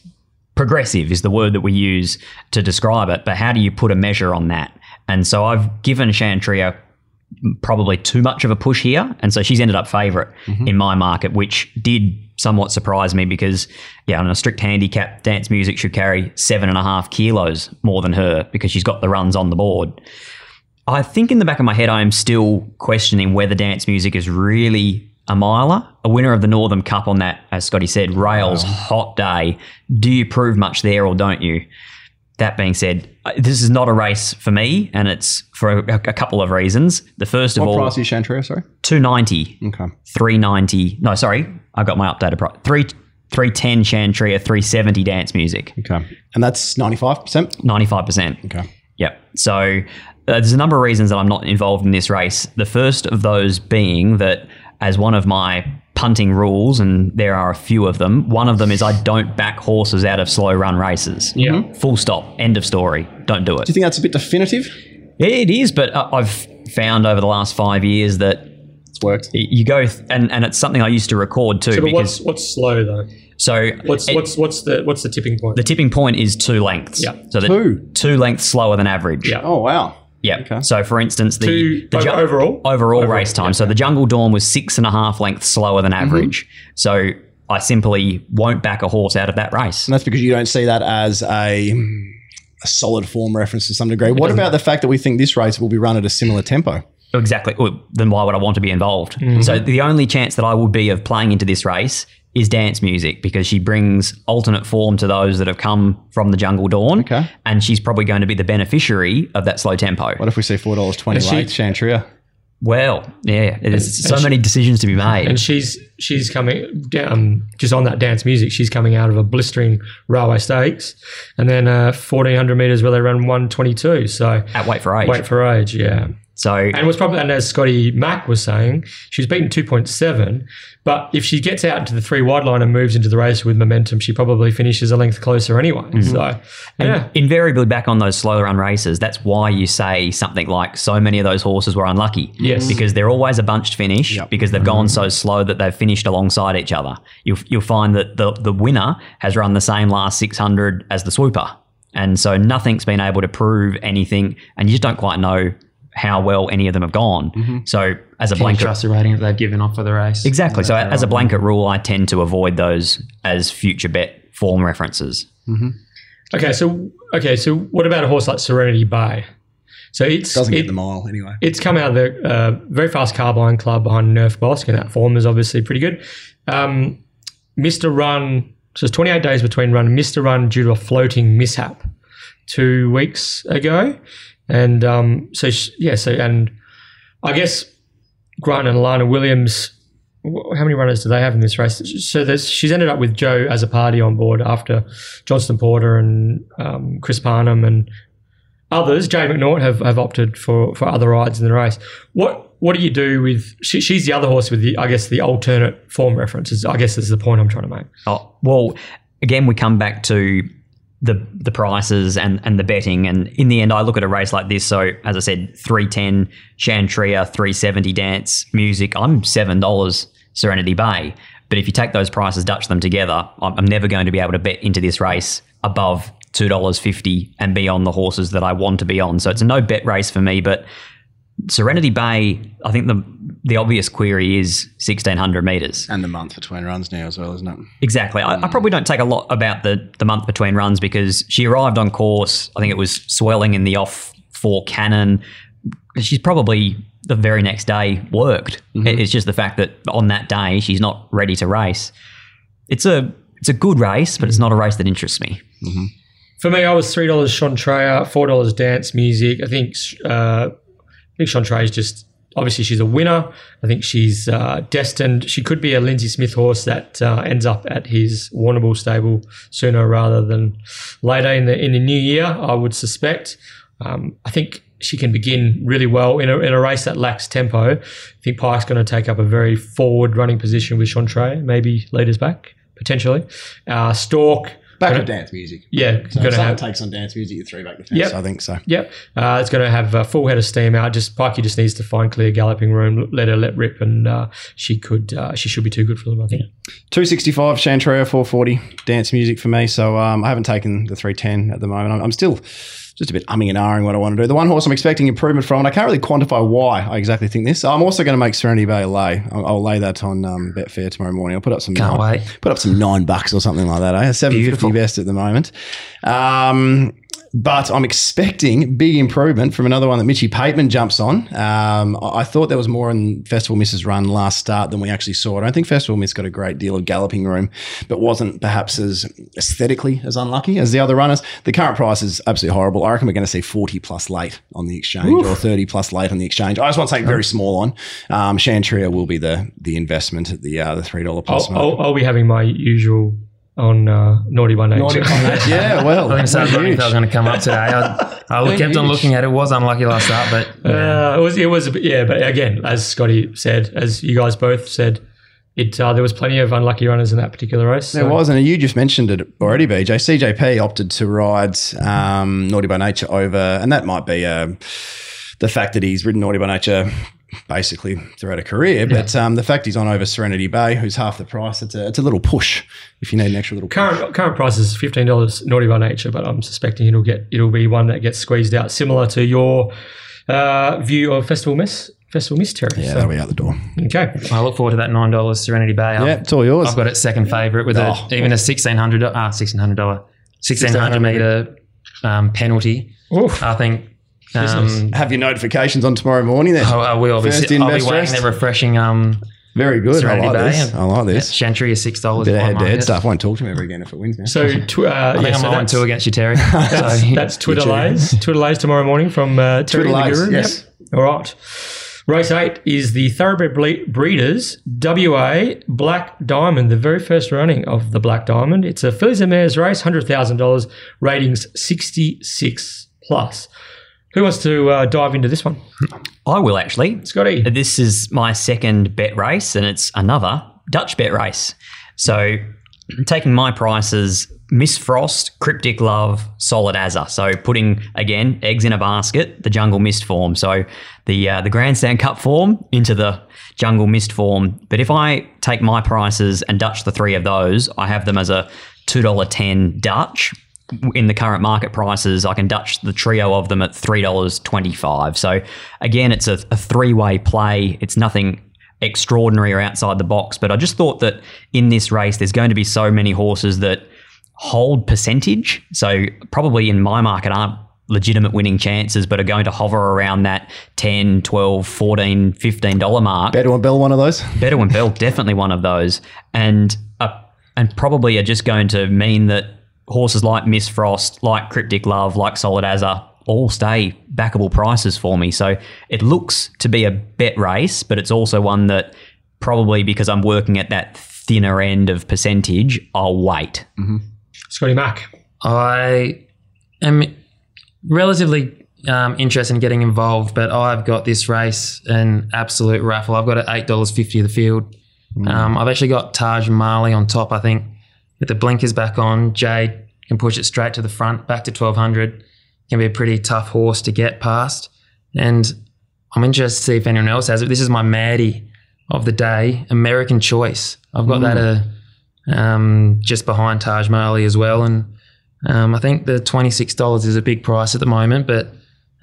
progressive, is the word that we use to describe it, but how do you put a measure on that? And so I've given Chantria probably too much of a push here, and so she's ended up favorite mm-hmm. in my market, which did somewhat surprise me because, yeah, on a strict handicap, dance music should carry seven and a half kilos more than her because she's got the runs on the board. I think in the back of my head, I am still questioning whether dance music is really a miler, a winner of the Northam Cup on that, as Scotty said, rails hot day. Do you prove much there or don't you? That being said, this is not a race for me, and it's for a, a couple of reasons. The first of What all, price is Chantria, sorry? 290, Okay. 390. No, sorry, I got my updated price. Three, 310 Chantria, 370 dance music, Okay. And that's 95%? 95%. Okay. Yep. So uh, there's a number of reasons that I'm not involved in this race. The first of those being that, as one of my punting rules, and there are a few of them, one of them is I don't back horses out of slow run races. Yeah. Full stop. End of story. Don't do it. Do you think that's a bit definitive? It is, but uh, I've found over the last five years that It's worked. you go th- and and it's something I used to record too So, but because what's what's slow though? so What's it- what's what's the what's the tipping point? the tipping point is two lengths. Yeah. So Two. two lengths slower than average. Yeah. Oh, wow. Yeah. Okay. So for instance, the, Two the over- overall? overall Overall, race time. yeah. So the Jungle Dawn was six and a half lengths slower than Mm-hmm. average. So I simply won't back a horse out of that race. And that's because you don't see that as a, a solid form reference to some degree. What about the fact that we think this race will be run at a similar tempo? Exactly. Well, then why would I want to be involved? Mm-hmm. So the only chance that I would be of playing into this race is dance music because she brings alternate form to those that have come from the Jungle Dawn. Okay. And she's probably going to be the beneficiary of that slow tempo. What if we see $4.20 Is she- late, Chantria? Well, yeah, there's so she- many decisions to be made. and she's she's coming down just on that dance music. She's coming out of a blistering railway stakes, and then uh, fourteen hundred meters where they run one twenty two. So at weight for age. wait for age, yeah. So And was probably and as Scotty Mac was saying, she's beaten two point seven. But if she gets out into the three wide line and moves into the race with momentum, she probably finishes a length closer anyway. Mm-hmm. So yeah, invariably back on those slow run races, that's why you say something like so many of those horses were unlucky. Yes. Because they're always a bunched finish Yep. because they've gone so slow that they've finished alongside each other. You'll, you'll find that the, the winner has run the same last 600 as the swooper. And so nothing's been able to prove anything, and you just don't quite know how well any of them have gone. So, as a Can blanket, trust the rating that they've given off for the race? Exactly. So that as a right? blanket rule, I tend to avoid those as future bet form references. Okay, so okay, so what about a horse like Serenity Bay? So it's Doesn't it- get the mile anyway. It's come out of the uh, very fast carbine club behind Nerf Bosk, and that form is obviously pretty good. Um, Mr. Run, so it's 28 days between run. Mr. Run due to a floating mishap two weeks ago, and um, so sh- yeah, so and I guess Grant and Alana Williams. How many runners do they have in this race? So she's ended up with Joe Azzopardi on board after Johnston Porter and um, Chris Parnham and others, Jay McNaught, have, have opted for, for other rides in the race. What what do you do with? She, she's the other horse with the I guess the alternate form references. I guess is the point I'm trying to make. Oh, well, again, we come back to the the prices and, and the betting. And in the end, I look at a race like this. So, as I said, 310 Chantria, 370 dance music. I'm $7 Serenity Bay. But if you take those prices, Dutch them together, I'm, I'm never going to be able to bet into this race above $2.50 and be on the horses that I want to be on. So, it's a no bet race for me. But Serenity Bay, I think the the obvious query is 1600 meters. And the month between runs now as well, isn't it? Exactly. I, I hmm. probably don't take a lot about the, the month between runs because she arrived on course. I think it was swelling in the off four cannon. She's probably the very next day worked. Mm-hmm. It- It's just the fact that on that day she's not ready to race. It's a it's a good race, but it's not a race that interests me. Mm-hmm. For me, I was three dollars Shantrea, four dollars dance music. I think uh, I think Shantrea is just obviously she's a winner. I think she's uh, destined. She could be a Lindsay Smith horse that uh, ends up at his Warrnambool stable sooner rather than later in the in the new year. I would suspect. Um, I think she can begin really well in a, in a race that lacks tempo. I think Pike's going to take up a very forward running position with Shantrea, maybe leaders back potentially. Uh, Stork. Back gonna- of dance music. Yeah, So going if to someone have takes on dance music, you throw back the fence. Yep. I think so. Yep, uh, it's going to have a full head of steam out. Just Pikey just needs to find clear galloping room, let her let rip, and uh, she could uh, she should be too good for them. I think. 265 Chantrea 440 dance music for me. So um, I haven't taken the 310 at the moment. I'm, I'm still just a bit umming and ahhing what I want to do. The one horse I'm expecting improvement from, and I can't really quantify why I exactly think this. I'm also going to make Serenity Bay lay. I'll, I'll lay that on um, Betfair tomorrow morning. I'll put up some Can't nine, wait. put up some nine bucks or something like that. Eh? Seven fifty best at the moment. Um, but I'm expecting big improvement from another one that Mitchy Pateman jumps on. Um, I thought there was more in Festival Miss's run last start than we actually saw. I don't think Festival Miss got a great deal of galloping room, but wasn't perhaps as aesthetically as unlucky as the other runners. The current price is absolutely horrible. I reckon we're going to see 40 plus late on the exchange or 30 plus late on the exchange. I just want something very small on. Um, Chantria will be the the investment at the uh, the three dollar plus I'll. I'll, I'll be having my usual on uh, naughty by nature. yeah, well, I think so. I was wondering if huge. that was going to come up today. I, I kept on looking at it. It was unlucky last start, but Uh, it was it was yeah, but again, as Scotty said, as you guys both said, it uh, there was plenty of unlucky runners in that particular race. There so- was, and you just mentioned it already, BJ. CJP opted to ride um, Naughty by Nature over, and that might be uh, the fact that he's ridden Naughty by Nature basically throughout a career, but um, the fact he's on over Serenity Bay, who's half the price, it's a, it's a little push if you need an extra little push. Current current price is fifteen dollars naughty by nature, but I'm suspecting it'll get it'll be one that gets squeezed out, similar to your uh, view of Festival Miss Festival Miss Terry. Yeah, So, that'll be out the door. okay. I look forward to that nine dollars Serenity Bay. Yeah, it's all yours. I've got it second favourite with Oh. a, even a sixteen hundred ah sixteen hundred dollar sixteen hundred meter um, penalty. Oof. I think. Um, Have your notifications on tomorrow morning then. I, I will. I'll be, First in, I'll be best waiting dressed. there refreshing. Um, Very good. I like Bay this. I like this. Chantry is six dollars. Bit of head to head stuff. Won't talk to him ever again if it wins now. So tw- uh, I think yeah, I'm so 0 2 against you, Terry. that's, so, that's Twitter You lays. Twitter lays tomorrow morning from uh, Terry Twitter the lays, Guru. yes. Yep. All right. Race eight is the Thoroughbred Ble- Breeders WA Black Diamond, the very first running of the Black Diamond. It's a fillies and mares race, hundred thousand dollars, ratings sixty six plus. Who wants to uh, dive into this one, I will actually. Scotty? This is my second bet race, and it's another Dutch bet race. So, taking my prices Miss Frost, Cryptic Love, Solid Azza. So, putting again eggs in a basket, the Jungle Mist form. So, the uh, the Grandstand Cup form into the Jungle Mist form. But if I take my prices and Dutch the three of those, I have them as a two dollar ten Dutch. In the current market prices, I can Dutch the trio of them at three dollars twenty-five. So again, it's a, a three-way play. It's nothing extraordinary or outside the box. But I just thought that in this race, there's going to be so many horses that hold percentage. So probably in my market aren't legitimate winning chances, but are going to hover around that 10, 12, 14, 15 dollar mark. Better and Bell, one of those. Better and Bell, definitely one of those. And uh, and probably are just going to mean that horses like Miss Frost, like Cryptic Love, like Solid Azza all stay backable prices for me. So it looks to be a bet race, but it's also one that probably because I'm working at that thinner end of percentage, I'll wait. Scotty Mac. I am relatively um, interested in getting involved, but I've got this race an absolute raffle. I've got it eight dollars fifty of the field. Um, I've actually got Taj Mali on top. I think with the blinkers back on, Jade can push it straight to the front, back to twelve hundred. Can be a pretty tough horse to get past, and I'm interested to see if anyone else has it. This is my Maddie of the day, American Choice. I've got that uh, um, just behind Taj Mali as well, and um, I think the twenty six dollars is a big price at the moment, but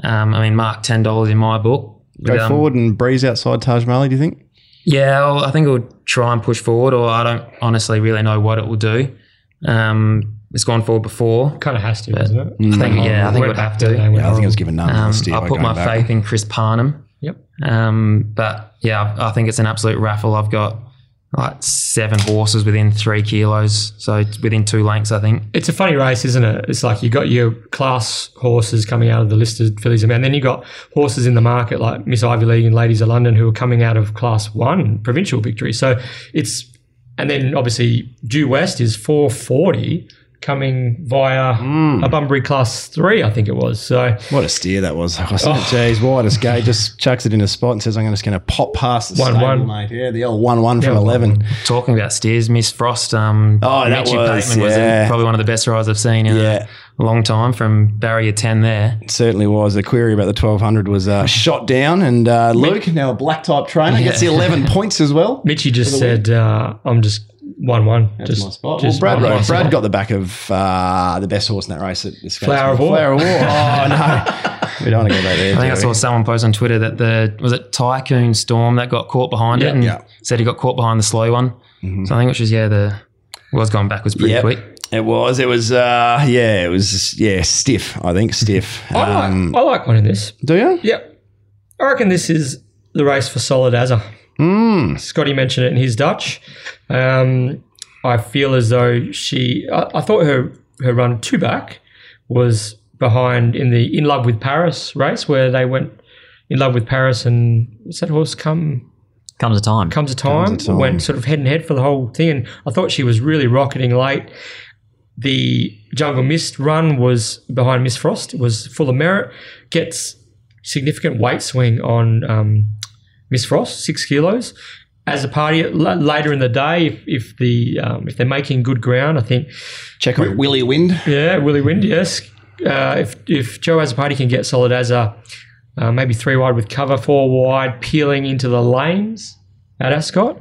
um, I mean, mark ten dollars in my book. Go But, um, forward and breeze outside Taj Mahal, do you think? Yeah, I'll, I think it would try and push forward, or I don't honestly really know what it will do. Um, it's gone forward before. Kind of has to, doesn't it? I think, yeah, I think it would have to. Yeah, I think it was given none. Um, I by put my back. faith in Chris Parnham. Yep. Um, but yeah, I I think it's an absolute raffle. I've got like seven horses within three kilos, so within two lengths, I think. It's a funny race, isn't it? It's like you got your class horses coming out of the listed fillies, and then you got horses in the market like Miss Ivy League and Ladies of London who are coming out of class one provincial victory. So it's, and then obviously Due West is 440 coming via a Bunbury class three, I think it was. So What a steer that was. I said, Oh. geez, widest gate. Just chucks it in a spot and says, I'm just going to pop past the One, stable, one. mate. Yeah, the old 1 1 from Yeah, 11. Talking about steers, Miss Frost. Um, Oh, that Mitchie was, Pateman was yeah. probably one of the best rides I've seen in Yeah. a long time from barrier 10 there. It certainly was. The query about the 1200 was uh, shot down. And uh, Luke, now a black type trainer, gets the 11 points as well. Mitchie just said, uh, I'm just 1 1. That's Just, my spot. just well, Brad, one my Brad spot. got the back of uh, the best horse in that race at the Scotts Flower of War. War. Flower of War. Oh, no. we don't want to go back there. I think I saw someone post on Twitter that the was it Tycoon Storm that got caught behind Yeah. it and Yeah. said he got caught behind the slow one. So I think it was yeah the was going backwards pretty Yep. quick. It was. It was. Uh, yeah. It was. Yeah. Stiff. I think stiff. I, Um, like, I like one in this. do you? Yep. I reckon this is the race for Solid Azza. Mm. Scotty mentioned it in his Dutch. Um, I feel as though she, I, I thought her, her run two back was behind in the In Love with Paris race where they went in love with Paris and what's that horse come Comes a time. comes a time, Comes a time. went sort of head and head for the whole thing. And I thought she was really rocketing late. The Jungle Mist run was behind Miss Frost. It was full of merit. Gets significant weight swing on um, Miss Frost, six kilos. Azzopardi l- later in the day, if, if the um, if they're making good ground, I think Check on Willie Wind. yeah, Willie Wind, yes. Uh, if if Joe Azzopardi can get solid as a uh, maybe three wide with cover, four wide, peeling into the lanes at Ascot,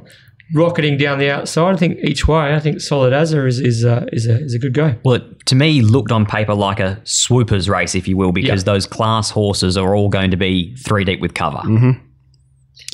rocketing down the outside. I think each way. I think solid as is is uh, is a is a good go. Well, it, to me, looked on paper like a swoopers race, if you will, because Yeah. those class horses are all going to be three deep with cover.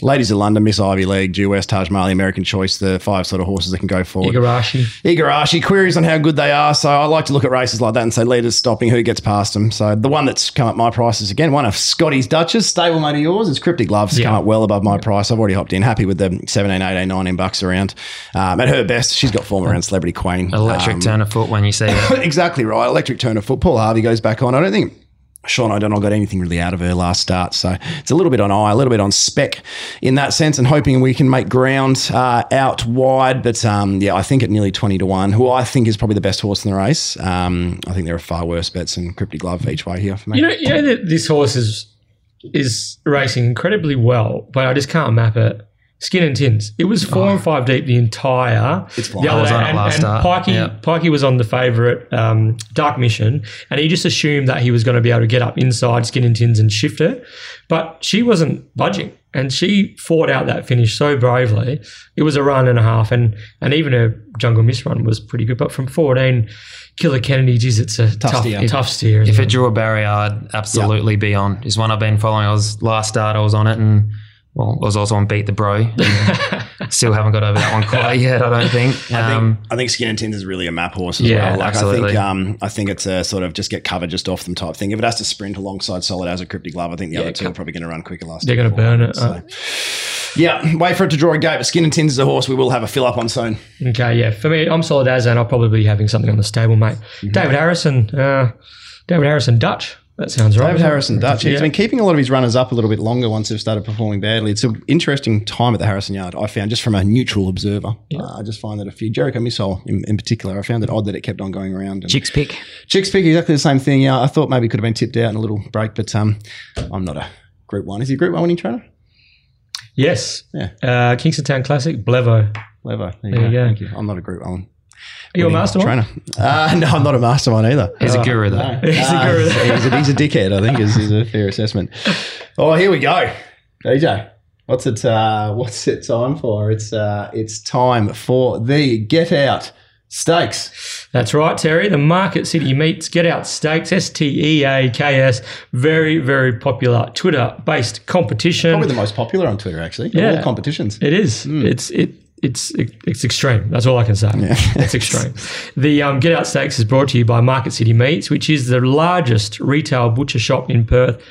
Ladies of London, Miss Ivy League, Due West, Taj Mahal, American Choice, the five sort of horses that can go forward. Igarashi. Igarashi queries on how good they are. So I like to look at races like that and say leaders stopping, who gets past them. So the one that's come up my price is again one of Scotty's Duchess, stablemate of yours, is Cryptic Gloves, Yeah. come up well above my price. I've already hopped in, happy with the 17, 18, 19 bucks around. Um, at her best, she's got form around Celebrity Queen. Electric Um, turn of foot when you see it. exactly right. Electric turn of foot. Paul Harvey goes back on. I don't think Sean O'Donnell got anything really out of her last start. So it's a little bit on eye, a little bit on spec in that sense, and hoping we can make ground uh, out wide. But um, yeah, I think at nearly 20 to 1, who I think is probably the best horse in the race. Um, I think there are far worse bets than Cryptic Glove each way here for me. You know, you know this horse is is racing incredibly well, but I just can't map it. Skin and tins. It was four and five deep the entire. It's the I other was day, on it and, last and start. Pikey, Yeah. Pikey was on the favourite um, Dark Mission, and he just assumed that he was going to be able to get up inside Skin and Tins and shift it, but she wasn't budging, and she fought out that finish so bravely. It was a run and a half, and and even her Jungle Mist run was pretty good. But from fourteen, Killer Kennedy, geez, it's a tough, steer. tough steer. If isn't it drew a barrier, I'd absolutely be on. It's one I've been following. I was last start, I was on it, and well, I was also on Beat the Bro. Still haven't got over that one quite yet. I don't think. I Um, think, I think Skin and Tins is really a map horse as Yeah, well. Like I absolutely. think um, I think it's a sort of just get covered just off them type thing. If it has to sprint alongside Solid as a cryptic glove, I think the other two are probably going to run quicker last. They're gonna burn it, So. Yeah, wait for it to draw a gate. But Skin and Tins is a horse we will have a fill up on soon. Okay, yeah. For me, I'm solid as, and I'll probably be having something on the stable, mate. Mm-hmm. David Harrison, uh, David Harrison Dutch. That sounds right. David Harrison Dutch. He's Yeah. been keeping a lot of his runners up a little bit longer once they've started performing badly. It's an interesting time at the Harrison Yard, I found, just from a neutral observer. Uh, I just find that a few, Jericho Missile in, in particular, I found it odd that it kept on going around. And Chicks pick. Chicks pick exactly the same thing. Yeah, I thought maybe it could have been tipped out in a little break, but um, I'm not a Group One. Is he a Group One winning trainer? Yes. Yeah. Uh, Kingston Town Classic, Blevo. Levo. There, There you go. Thank you. I'm not a Group One. Are you a winning mastermind? trainer. Uh, no, I'm not a mastermind either. he's a guru though. No. He's a Uh, guru. he's, a, he's a dickhead, I think, is, is a fair assessment. Oh, here we go. BJ, what's it uh, what's it time for? It's uh, it's time for the Get Out Stakes. That's right, Terry. The Market City Meats Get Out Stakes, S T E A K S. Very, very popular Twitter based competition. Probably the most popular on Twitter, actually. Yeah. All competitions. It is. It's it. It's it's extreme. That's all I can say. It's extreme. The um, Get Out Steaks is brought to you by Market City Meats, which is the largest retail butcher shop in Perth,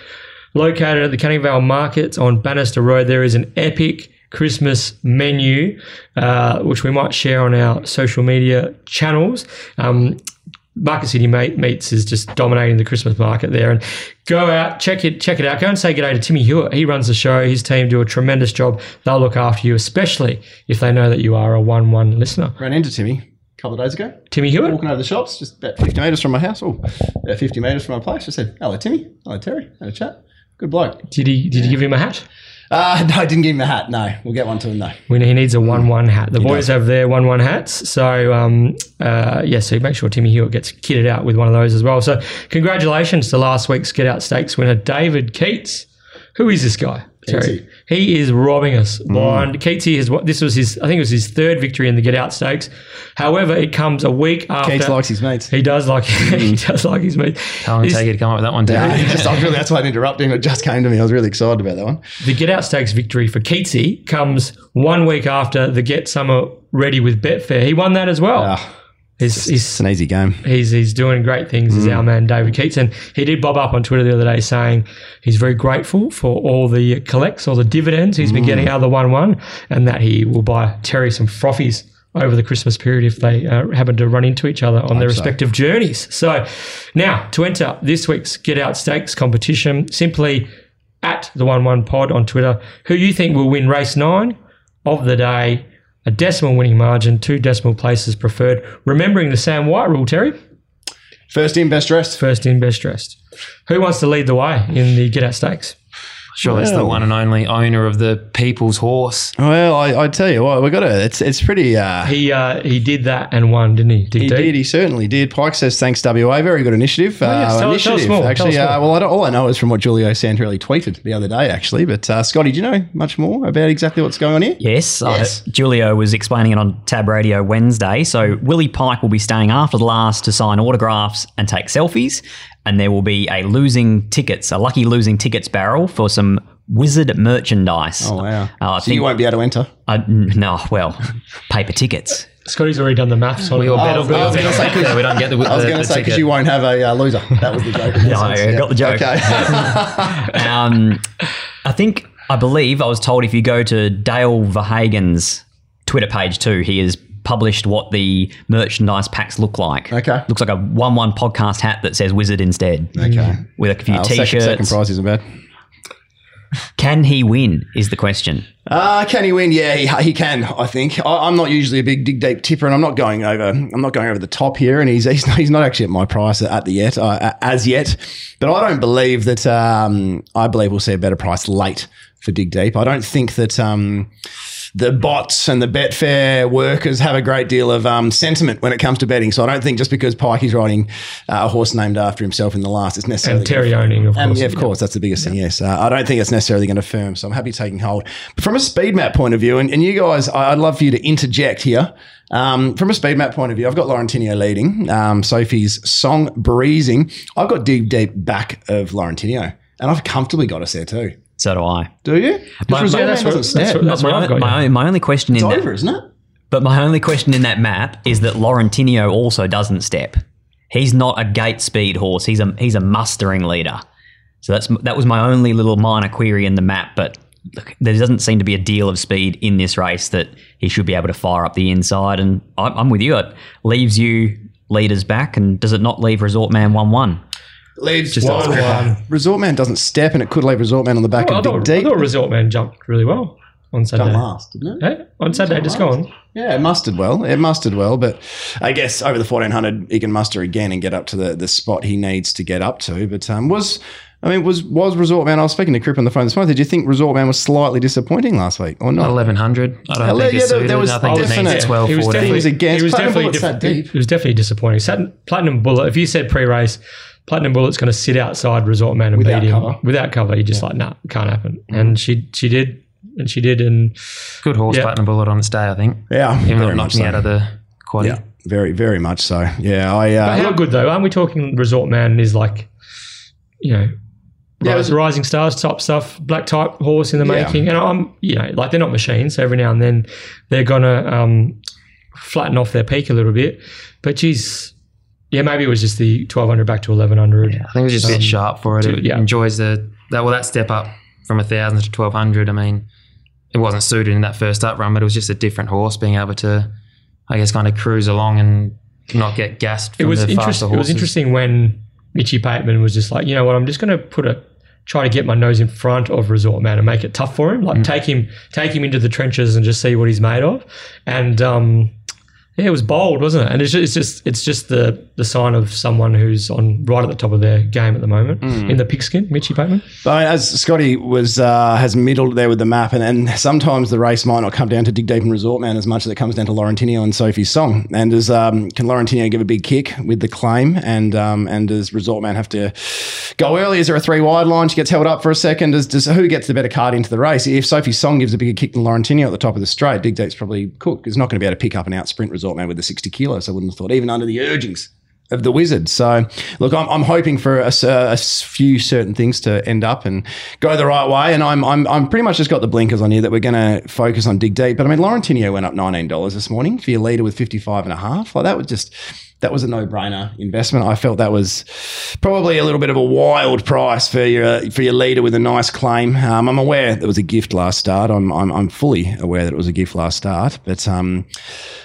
located at the Canning Vale Markets on Bannister Road. There is an epic Christmas menu, uh, which we might share on our social media channels. Um, Market City Mate Meats is just dominating the Christmas market there. And go out, check it, check it out. Go and say good day to Timmy Hewitt. He runs the show. His team do a tremendous job. They'll look after you, especially if they know that you are a one-one listener. Ran into Timmy a couple of days ago. Timmy Hewitt. Walking over the shops, just about 50 metres from my house. Oh, about 50 metres from my place. I said, hello, Timmy. Hello, Terry. Had a chat. Good bloke. Did he? Did you give him a hat? Uh, no, I didn't give him a hat. No, we'll get one to him, though. We he needs a one-one hat. The boys does. have their one-one hats. So um, uh, yeah, so make sure Timmy Hewitt gets kitted out with one of those as well. So congratulations to last week's Get Out Stakes winner, David Keats. Who is this guy? Terry? Keatsy. He is robbing us blind. Keatsy has what this was his I think it was his third victory in the Get Out Stakes. However, it comes a week after Keats likes his mates. he does like he does like his mates. How long did it take you to come up with that one, Terry? Yeah, just, I was really, that's why I didn't interrupt him. It just came to me. I was really excited about that one. The Get Out Stakes victory for Keatsy comes one week after the Get Summer Ready with Betfair. He won that as well. Ah, He's, it's he's, an easy game. he's, he's doing great things as our man David Keats. And he did bob up on Twitter the other day saying he's very grateful for all the collects, all the dividends he's been getting out of the 1 1, and that he will buy Terry some frothies over the Christmas period if they uh, happen to run into each other on their so. respective journeys. So now to enter this week's Get Out Stakes competition, simply at the 1 1 pod on Twitter, who you think will win race nine of the day, a decimal winning margin, two decimal places preferred. Remembering the Sam White rule, Terry, First in, best dressed. first in, best dressed. Who wants to lead the way in the Get Out Stakes? Sure, that's the one and only owner of the People's Horse. Well, I, I tell you what, we got to. It's it's pretty. Uh, He uh, he did that and won, didn't he? Dig he deep. did. He certainly did. Pike says thanks WA. Very good initiative. Oh, yes. uh, Tell us- tell us initiative. more. Tell Actually, us more. uh, well, I don't, all I know is from what Julio Santorelli tweeted the other day. Actually, but uh, Scotty, do you know much more about exactly what's going on here? Yes, Yes. Uh, Julio was explaining it on Tab Radio Wednesday. So Willie Pike will be staying after the last to sign autographs and take selfies, and there will be a losing tickets, a lucky losing tickets barrel for some wizard merchandise. Oh wow! Uh, I so you won't be able to enter. Uh, no, well, paper tickets. Scotty's already done the maths on We all it. bet, I was- I was gonna say, 'cause- yeah, we don't get the, I was going to say because you won't have a uh, loser. That was the joke. in that Yeah, sense, I got the joke. Okay. Um, I think, I believe, I was told if you go to Dale Verhagen's Twitter page too, he has published what the merchandise packs look like. Okay. Looks like a 1 1 podcast hat that says Wizard instead. okay. With a few Uh, t second, second prize isn't bad. Can he win? Is the question. Uh, can he win? Yeah, he, he can. I think. I, I'm not usually a big dig deep tipper, and I'm not going over. I'm not going over the top here, and he's he's not, he's not actually at my price at the yet uh, as yet. But I don't believe that. Um, I believe we'll see a better price late for dig deep. I don't think that. Um, the bots and the Betfair workers have a great deal of um, sentiment when it comes to betting. So I don't think just because Pike is riding uh, a horse named after himself in the last, it's necessarily And Terry owning, of and course. yeah, of course, that's the biggest thing. Yes, uh, I don't think it's necessarily going to firm, so I'm happy taking hold. But from a speed map point of view, and, and you guys, I'd love for you to interject here. Um, from a speed map point of view, I've got Laurentinio leading, um, Sophie's song breezing. I've got deep, deep back of Laurentinio, and I've comfortably got us there too. So do I. Do you? My- Because Resort Man that's what- doesn't that's step. what- that's my, what got, my, yeah. my only question It's in that, over, isn't it? but my only question in that map is that Laurentino also doesn't step. He's not a gate speed horse. He's a he's a mustering leader. So that's that was my only little minor query in the map. But look, there doesn't seem to be a deal of speed in this race that he should be able to fire up the inside. And I'm, I'm with you. It leaves you leaders back, and does it not leave Resort Man one one? Leads Just one, one, one. Resort Man doesn't step, and it could leave Resort Man on the back I of Big thought, I thought Resort Man jumped really well on Saturday. Done last, didn't it? Hey, on Saturday, just gone. Yeah, it mustered well. It mustered well, but I guess over the fourteen hundred, he can muster again and get up to the, the spot he needs to get up to. But um, was I mean, was was Resort Man? I was speaking to Crip on the phone this morning. Did you think Resort Man was slightly disappointing last week or not? Eleven hundred. I don't Ele- think yeah, it's there- suited. there was- I think it needs definite- 12, He was 14. definitely, Things against he was Platinum definitely, Bullet's that deep. it was definitely disappointing. Sat- Platinum Bullet, if you said pre-race, Platinum Bullet's going to sit outside Resort Man and Without beat him cover. without cover, you're just like, nah, it can't happen. And she she did, and she did, and Good horse, Yeah. Platinum Bullet on its day. I think. Yeah, Even though very it much knocked me so. out of the quad. Yeah, very very much so. Yeah, I But uh, how good though? Aren't we talking Resort Man is like, you know, Yeah, it rise, was- rising stars type stuff, black type horse in the Yeah. making. And I'm, you know, like they're not machines. So every now and then they're gonna um, flatten off their peak a little bit. But geez, yeah, maybe it was just the 1200 back to 1100. I think it was just a bit Um, sharp for it. to- It yeah. enjoys the that well that step up from a thousand to twelve hundred. I mean, it wasn't suited in that first up run, but it was just a different horse being able to, I guess, kind of cruise along and not get gassed. It was interesting. It was interesting when Mitchy Pateman was just like, you know what, I'm just going to put a try to get my nose in front of Resort Man and make it tough for him. Mm. Like take him take him into the trenches and just see what he's made of. And um, yeah, it was bold, wasn't it? And it's just, it's just it's just the the sign of someone who's on right at the top of their game at the moment Mm. in the pigskin, Mitchy Pateman. I mean, as Scotty was uh, has middled there with the map, and, and sometimes the race might not come down to Dig Deep and Resort Man as much as it comes down to Laurentino and Sophie's song. And does um, can Laurentino give a big kick with the claim, and um, and does Resort Man have to go early? Is there a three wide line? She gets held up for a second. Does, does who gets the better card into the race? If Sophie's song gives a bigger kick than Laurentino at the top of the straight, Dig Deep's probably cooked. Is not going to be able to pick up an out sprint Resort Man with the sixty kilos. I wouldn't have thought, even under the urgings of the wizard. So, look, I'm, I'm hoping for a few certain things to end up and go the right way. And I'm I'm, I'm pretty much just got the blinkers on here that we're going to focus on dig deep. But I mean, Laurentino went up $19 this morning for your leader with 55 and a half. Like that was just. That was a no-brainer investment. I felt that was probably a little bit of a wild price for your for your leader with a nice claim. Um, I'm aware there was a gift last start. I'm, I'm I'm fully aware that it was a gift last start, but um,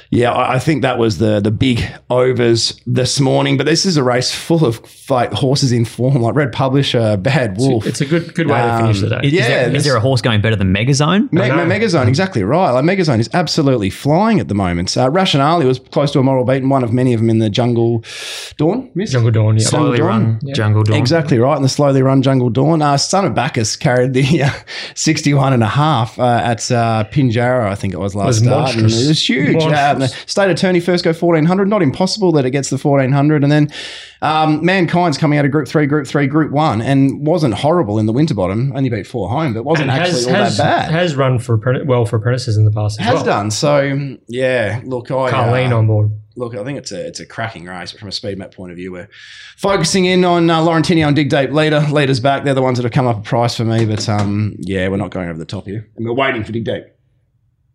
yeah, I I think that was the the big overs this morning. But this is a race full of like horses in form, like Red Publisher, Bad Wolf. It's a good good way to finish the day. Is, Yeah, there, this- is there a horse going better than Megazone? Me- know. Me- Megazone, exactly right. Like Megazone is absolutely flying at the moment. Uh, Rationale was close to a moral beat and one of many of them in the Jungle Dawn. Miss? Jungle Dawn, yeah. Slowly Dawn. run Jungle Dawn. Exactly right. And the slowly run Jungle Dawn. Uh, Son of Bacchus carried the uh, 61 and a half uh, at uh, Pinjarra, I think it was last was start. And it was huge. Uh, the state attorney first go 1400. Not impossible that it gets the 1400. And then um, Mankind's coming out of Group 3, Group 3, Group 1 and wasn't horrible in the Winterbottom. Only beat four home, but wasn't And actually has, all has, that bad. has run for well for apprentices in the past as has well. done. So yeah, look, I Can't uh, lean on board. Look, I think it's a it's a cracking race, but from a speed map point of view, we're focusing in on uh, Laurentino and Dig Deep leader. Leaders back, they're the ones that have come up a price for me, but um, yeah, we're not going over the top here, and we're waiting for Dig Deep.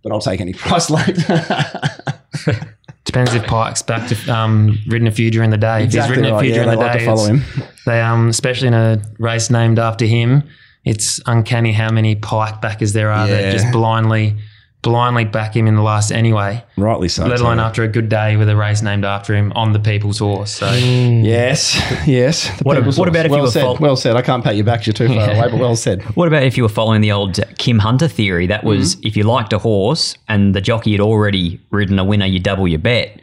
But I'll take any price late. Depends if Pike's back to um, ridden a few during the day. If he's exactly ridden a right. few Yeah, during the like day, to follow him. they um, especially in a race named after him, it's uncanny how many Pike backers there are Yeah. that just blindly, blindly back him in the last anyway. Rightly so. let alone too. after a good day with a race named after him on the people's horse. So mm. Yes, yes. The What- people's what about if well you were said? fol- well said. I can't pat you back. 'cause You're too far away, but well said. What about if you were following the old Kim Hunter theory? That was mm-hmm. if you liked a horse and the jockey had already ridden a winner, you double your bet.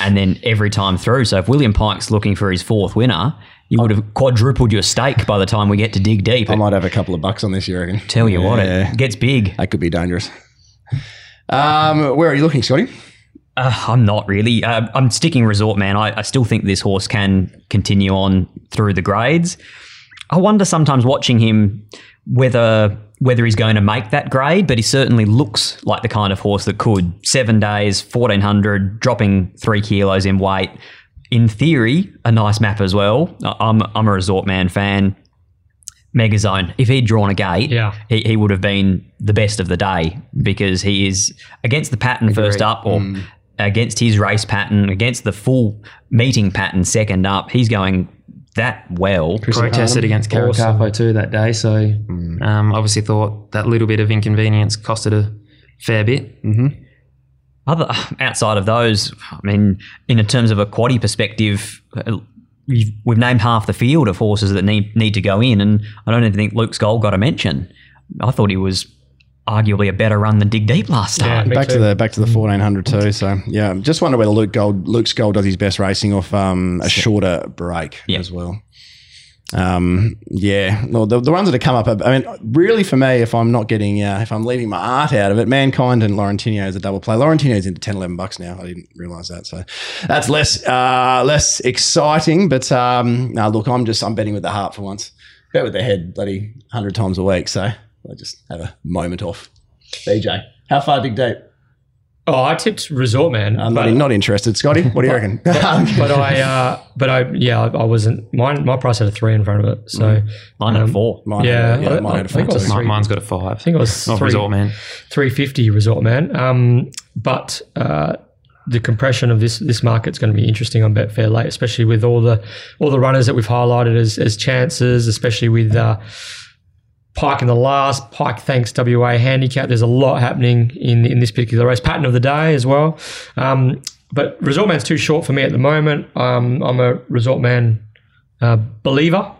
And then every time through. So if William Pike's looking for his fourth winner, you would have quadrupled your stake by the time we get to dig deep. I might have a couple of bucks on this. You reckon? Tell you what, it gets big. That could be dangerous. Um, where are you looking, Scotty? Uh, I'm not really. Uh, I'm sticking Resort Man. I, I still think this horse can continue on through the grades. I wonder sometimes watching him whether whether he's going to make that grade, but he certainly looks like the kind of horse that could. Seven days, fourteen hundred, dropping three kilos in weight. In theory, a nice map as well. I'm I'm a Resort Man fan. Megazone. If he'd drawn a gate, Yeah. he, he would have been the best of the day because he is against the pattern first up or against his race pattern, against the full meeting pattern second up. He's going that well. protested against Caracapo too that day. So um, obviously thought that little bit of inconvenience costed a fair bit. Other outside of those, I mean, in terms of a quaddy perspective, uh, we've, we've named half the field of horses that need need to go in, and I don't even think Luke's Gold got a mention. I thought he was arguably a better run than Dig Deep last Yeah, back too. to the back to the fourteen hundred too. So yeah, just wonder whether Luke Gold Luke's Gold does his best racing off um, a shorter break Yeah. as well. Um, yeah, well, the, the ones that have come up. I mean, really for me, if I'm not getting, uh, if I'm leaving my art out of it, Mankind and Laurentino is a double play. Laurentino's into 10, 11 bucks now. I didn't realize that, so that's less uh, less exciting. But um, no, look, I'm just I'm betting with the heart for once. Bet with the head, bloody hundred times a week. So I just have a moment off. BJ, how far dig deep? Oh, I tipped Resort Man. I'm but, not, not interested, Scotty. What do you reckon? but I, uh, but I, yeah, I, I wasn't. Mine, my price had a three in front of it. So Mine had a Um, four. Mine Yeah, had, yeah, I- mine had a I think four I was too. three. Mine's got a five. I think it was Not three, resort man. 350 Resort Man. Um, but uh, the compression of this this market's going to be interesting on Betfair late, especially with all the all the runners that we've highlighted as, as chances, especially with uh, Pike in the last, Pike thanks WA handicap. There's a lot happening in in this particular race. Pattern of the day as well. Um, but Resort Man's too short for me at the moment. Um, I'm a Resort Man uh, believer,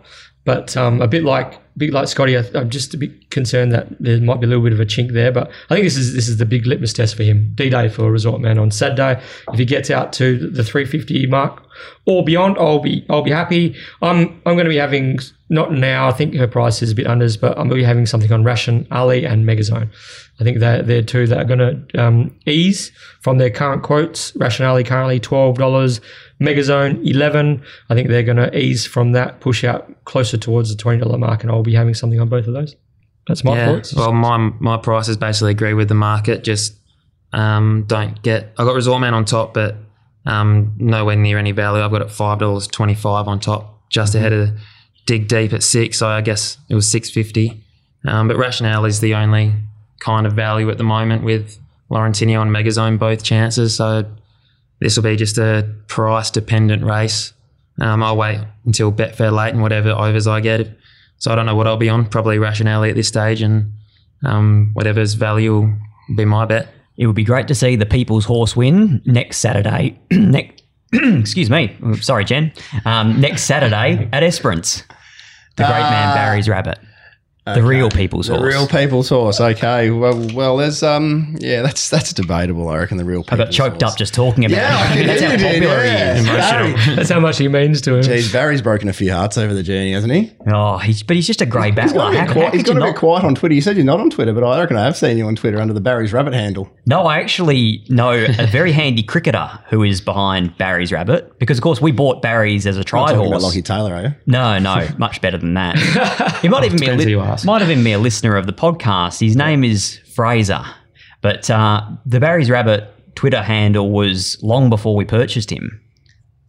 but um, a bit like bit like Scotty, I, I'm just a bit concerned that there might be a little bit of a chink there. But I think this is this is the big litmus test for him. D Day for Resort Man on Saturday. If he gets out to the 350 mark or beyond, I'll be I'll be happy. I'm I'm going to be having not now. I think her price is a bit unders, but I'm going to be having something on Rationale and Megazone. I think they're, they're two that are going to um, ease from their current quotes. Rationale currently twelve dollars. Megazone 11. I think they're going to ease from that, push out closer towards the $20 mark, and I'll be having something on both of those. That's my Yeah. thoughts. Well, my my prices basically agree with the market. Just um, don't get. I got Resort Man on top, but um, nowhere near any value. I've got it five dollars twenty five on top, just ahead of Dig Deep at six. So I guess it was six fifty. Um, but Rationale is the only kind of value at the moment with Laurentino and Megazone both chances. So this will be just a price dependent race. Um, I'll wait until Betfair late and whatever overs I get. So I don't know what I'll be on. Probably Rationale at this stage, and um, whatever's value will be my bet. It would be great to see the People's Horse win next Saturday. next, excuse me. Sorry, Jen. Um, next Saturday at Esperance. The great man Barry's Rabbit. The real People's The Horse. The real people's horse. Okay. Well, well, there's um, yeah, that's that's debatable. I reckon the real. I People's got choked horse. up just talking about Yeah, it. That's how popular yeah. he is. Barry. That's how much he means to him. Jeez, Barry's broken a few hearts over the journey, hasn't he? Oh, he's, but he's just a grey He's battler. got a How, bit how quiet, he's could you got a bit not- quiet on Twitter. You said you're not on Twitter, but I reckon I have seen you on Twitter under the Barry's Rabbit handle. No, I actually know a very handy cricketer who is behind Barry's Rabbit because, of course, we bought Barry's as a Not try talking about horse. Lockie Taylor, are you? No, no, much better than that. He might even be a Depends li- who you ask. might have been be a listener of the podcast. His name is Fraser, but uh, the Barry's Rabbit Twitter handle was long before we purchased him.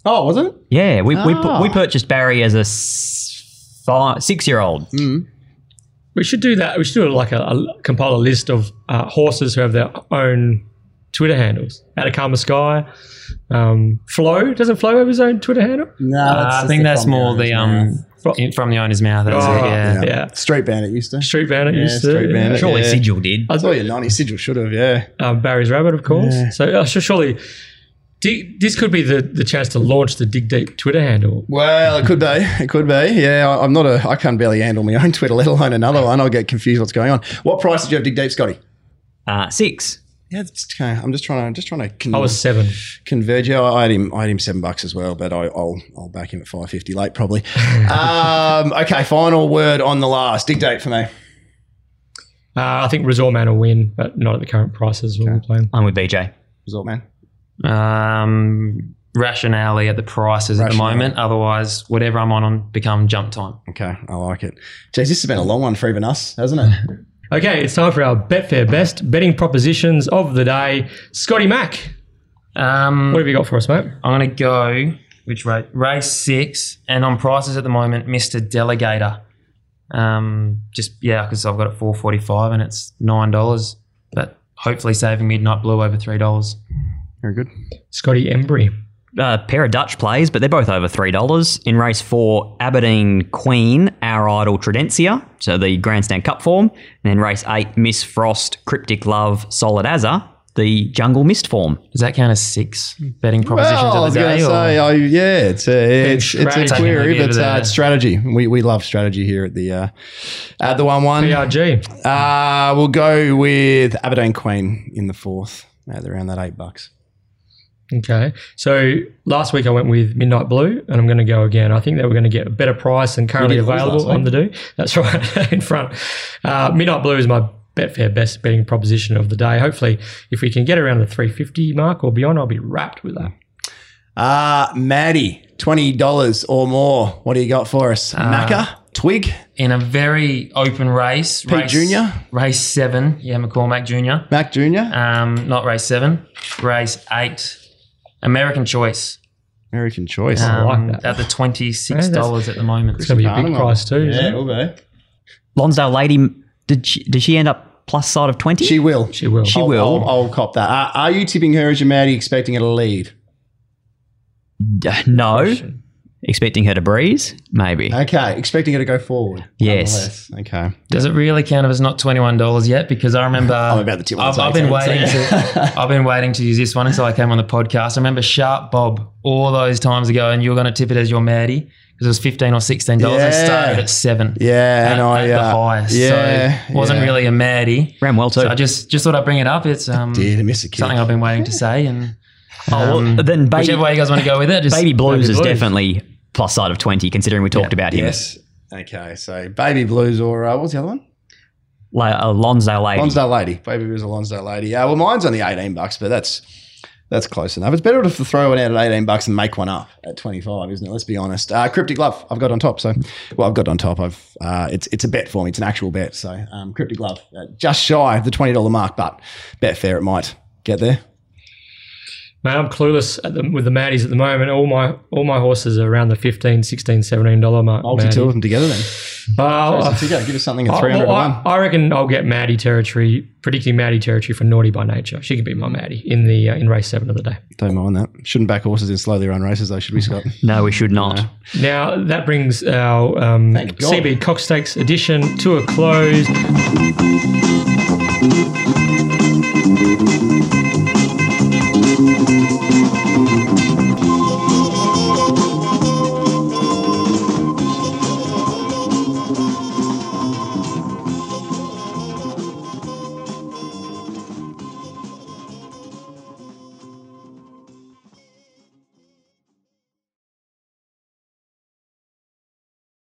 Oh, was it? Yeah, we we, Ah. we purchased Barry as a s- fi- six year old. We should do that. We should do like a, a compile a list of uh, horses who have their own Twitter handles. Atacama Sky, um, Flo doesn't Flo have his own Twitter handle? No, Uh, I think that's more the um From- in- from the owner's mouth. That's Oh, it, yeah. yeah. Street Bandit used to. Street Bandit Yeah, used to. Street Bandit. Surely Yeah. Sigil did. I Oh, yeah, 90 Sigil should have, yeah. um, Barry's Rabbit, of course. Yeah. So uh, surely Dig, this could be the, the chance to launch the Dig Deep Twitter handle. Well, it could be. It could be. Yeah, I- I'm not a. I can't barely handle my own Twitter, let alone another one. I'll get confused what's going on. What price did you have Dig Deep, Scotty? Uh, six. Yeah, it's okay. I'm just trying to just trying to con- I was seven. converge. Yeah, I had him. I had him seven bucks as well, but I, I'll I'll back him at five fifty late probably. um, okay, final word on the last Dig Deep for me. Uh, I think Resort Man will win, but not at the current prices when we play him. I'm with BJ. Resort man. Um, rationale at the prices at the moment. Otherwise, whatever I'm on on become jump time. Okay, I like it. Jeez, this has been a long one for even us, hasn't it? Okay, it's time for our Betfair Best betting propositions of the day. Scotty Mac, Um, what have you got for us, mate? I'm going to go which race? Race six, and on prices at the moment, Mr. Delegator. Um, just yeah, because I've got it four forty five and it's nine dollars, but hopefully saving Midnight Blue over three dollars. Very good. Scotty Embry. A pair of Dutch plays, but they're both over three dollars. In race four, Aberdeen Queen, Our Idol Tridentia, so the Grandstand Cup form, and then race eight, Miss Frost, Cryptic Love, Solid Azza, the Jungle Mist form. Does that count as six betting propositions Well, I was going to say, oh, yeah, it's a, it's, it's a strategy. query, but it uh, it's strategy. We, we love strategy here at the uh, at the one one. PRG. Uh, we'll go with Aberdeen Queen in the fourth at around that eight bucks. Okay. So last week I went with Midnight Blue, and I'm going to go again. I think that we're going to get a better price than currently available on the do. That's right, in front. Uh, Midnight Blue is my Betfair best betting proposition of the day. Hopefully, if we can get around the 350 mark or beyond, I'll be wrapped with that. Uh, Maddie, twenty dollars or more. What do you got for us? Macca, Twig, in a very open race, Pete race, Jr.? race seven, yeah, McCormack Jr. Mac Junior, Um, not race seven, race eight, American Choice. American Choice. Um, like that. At the twenty six dollars at the moment. It's going to be a big price too. yeah, it? will be. Lonsdale Lady, did she, did she end up plus side of 20? She will. She will. She I'll, will. I'll, I'll cop that. Uh, are you tipping her as your Maddie, expecting her to lead? Uh, no. Expecting her to breeze? Maybe. Okay, expecting her to go forward. Yes. Okay. Does it really count if it's not twenty one dollars yet? Because I remember I'm about to tip I've, I've been waiting to I've been waiting to use this one until I came on the podcast. I remember Sharp Bob all those times ago, and you were going to tip it as your Maddie because it was fifteen or sixteen dollars. and Yeah. started at seven. Yeah, at, and I at the uh, highest. Yeah, so it wasn't yeah. really a Maddie. Ran well too. So I just just thought I'd bring it up. It's um Did I miss a kid? something I've been waiting to say, and oh, um, then baby, whichever way you guys want to go with it, just baby Blues is Blues. definitely plus side of 20, considering we talked about him. Yes. Okay, so Baby Blues or uh, what's the other one? La- uh, Lonsdale Lady. Lonsdale Lady. Baby Blues or Lonsdale Lady. Uh, well, mine's only 18 bucks, but that's that's close enough. It's better to throw it out at 18 bucks and make one up at 25, isn't it? Let's be honest. Uh, Cryptic Love, I've got on top. So, well, I've got on top. I've uh, it's it's a bet for me. It's an actual bet. So, um, Cryptic Love, uh, just shy of the $20 mark, but Betfair it might get there. Man, I'm clueless at the, with the Maddies at the moment. All my all my horses are around the 15 16 17 dollar mark. Multi Maddie. two of them together then. Well, Close the. Give us something at I, 300 well, I. I reckon I'll get Maddie territory, predicting Maddie territory for Naughty by Nature. She could be my Maddie in the uh, in race seven of the day. Don't mind that. Shouldn't back horses in slowly run races though, should we, Scott? No, we should not. Now that brings our um, Thank CB Cox Stakes edition to a close.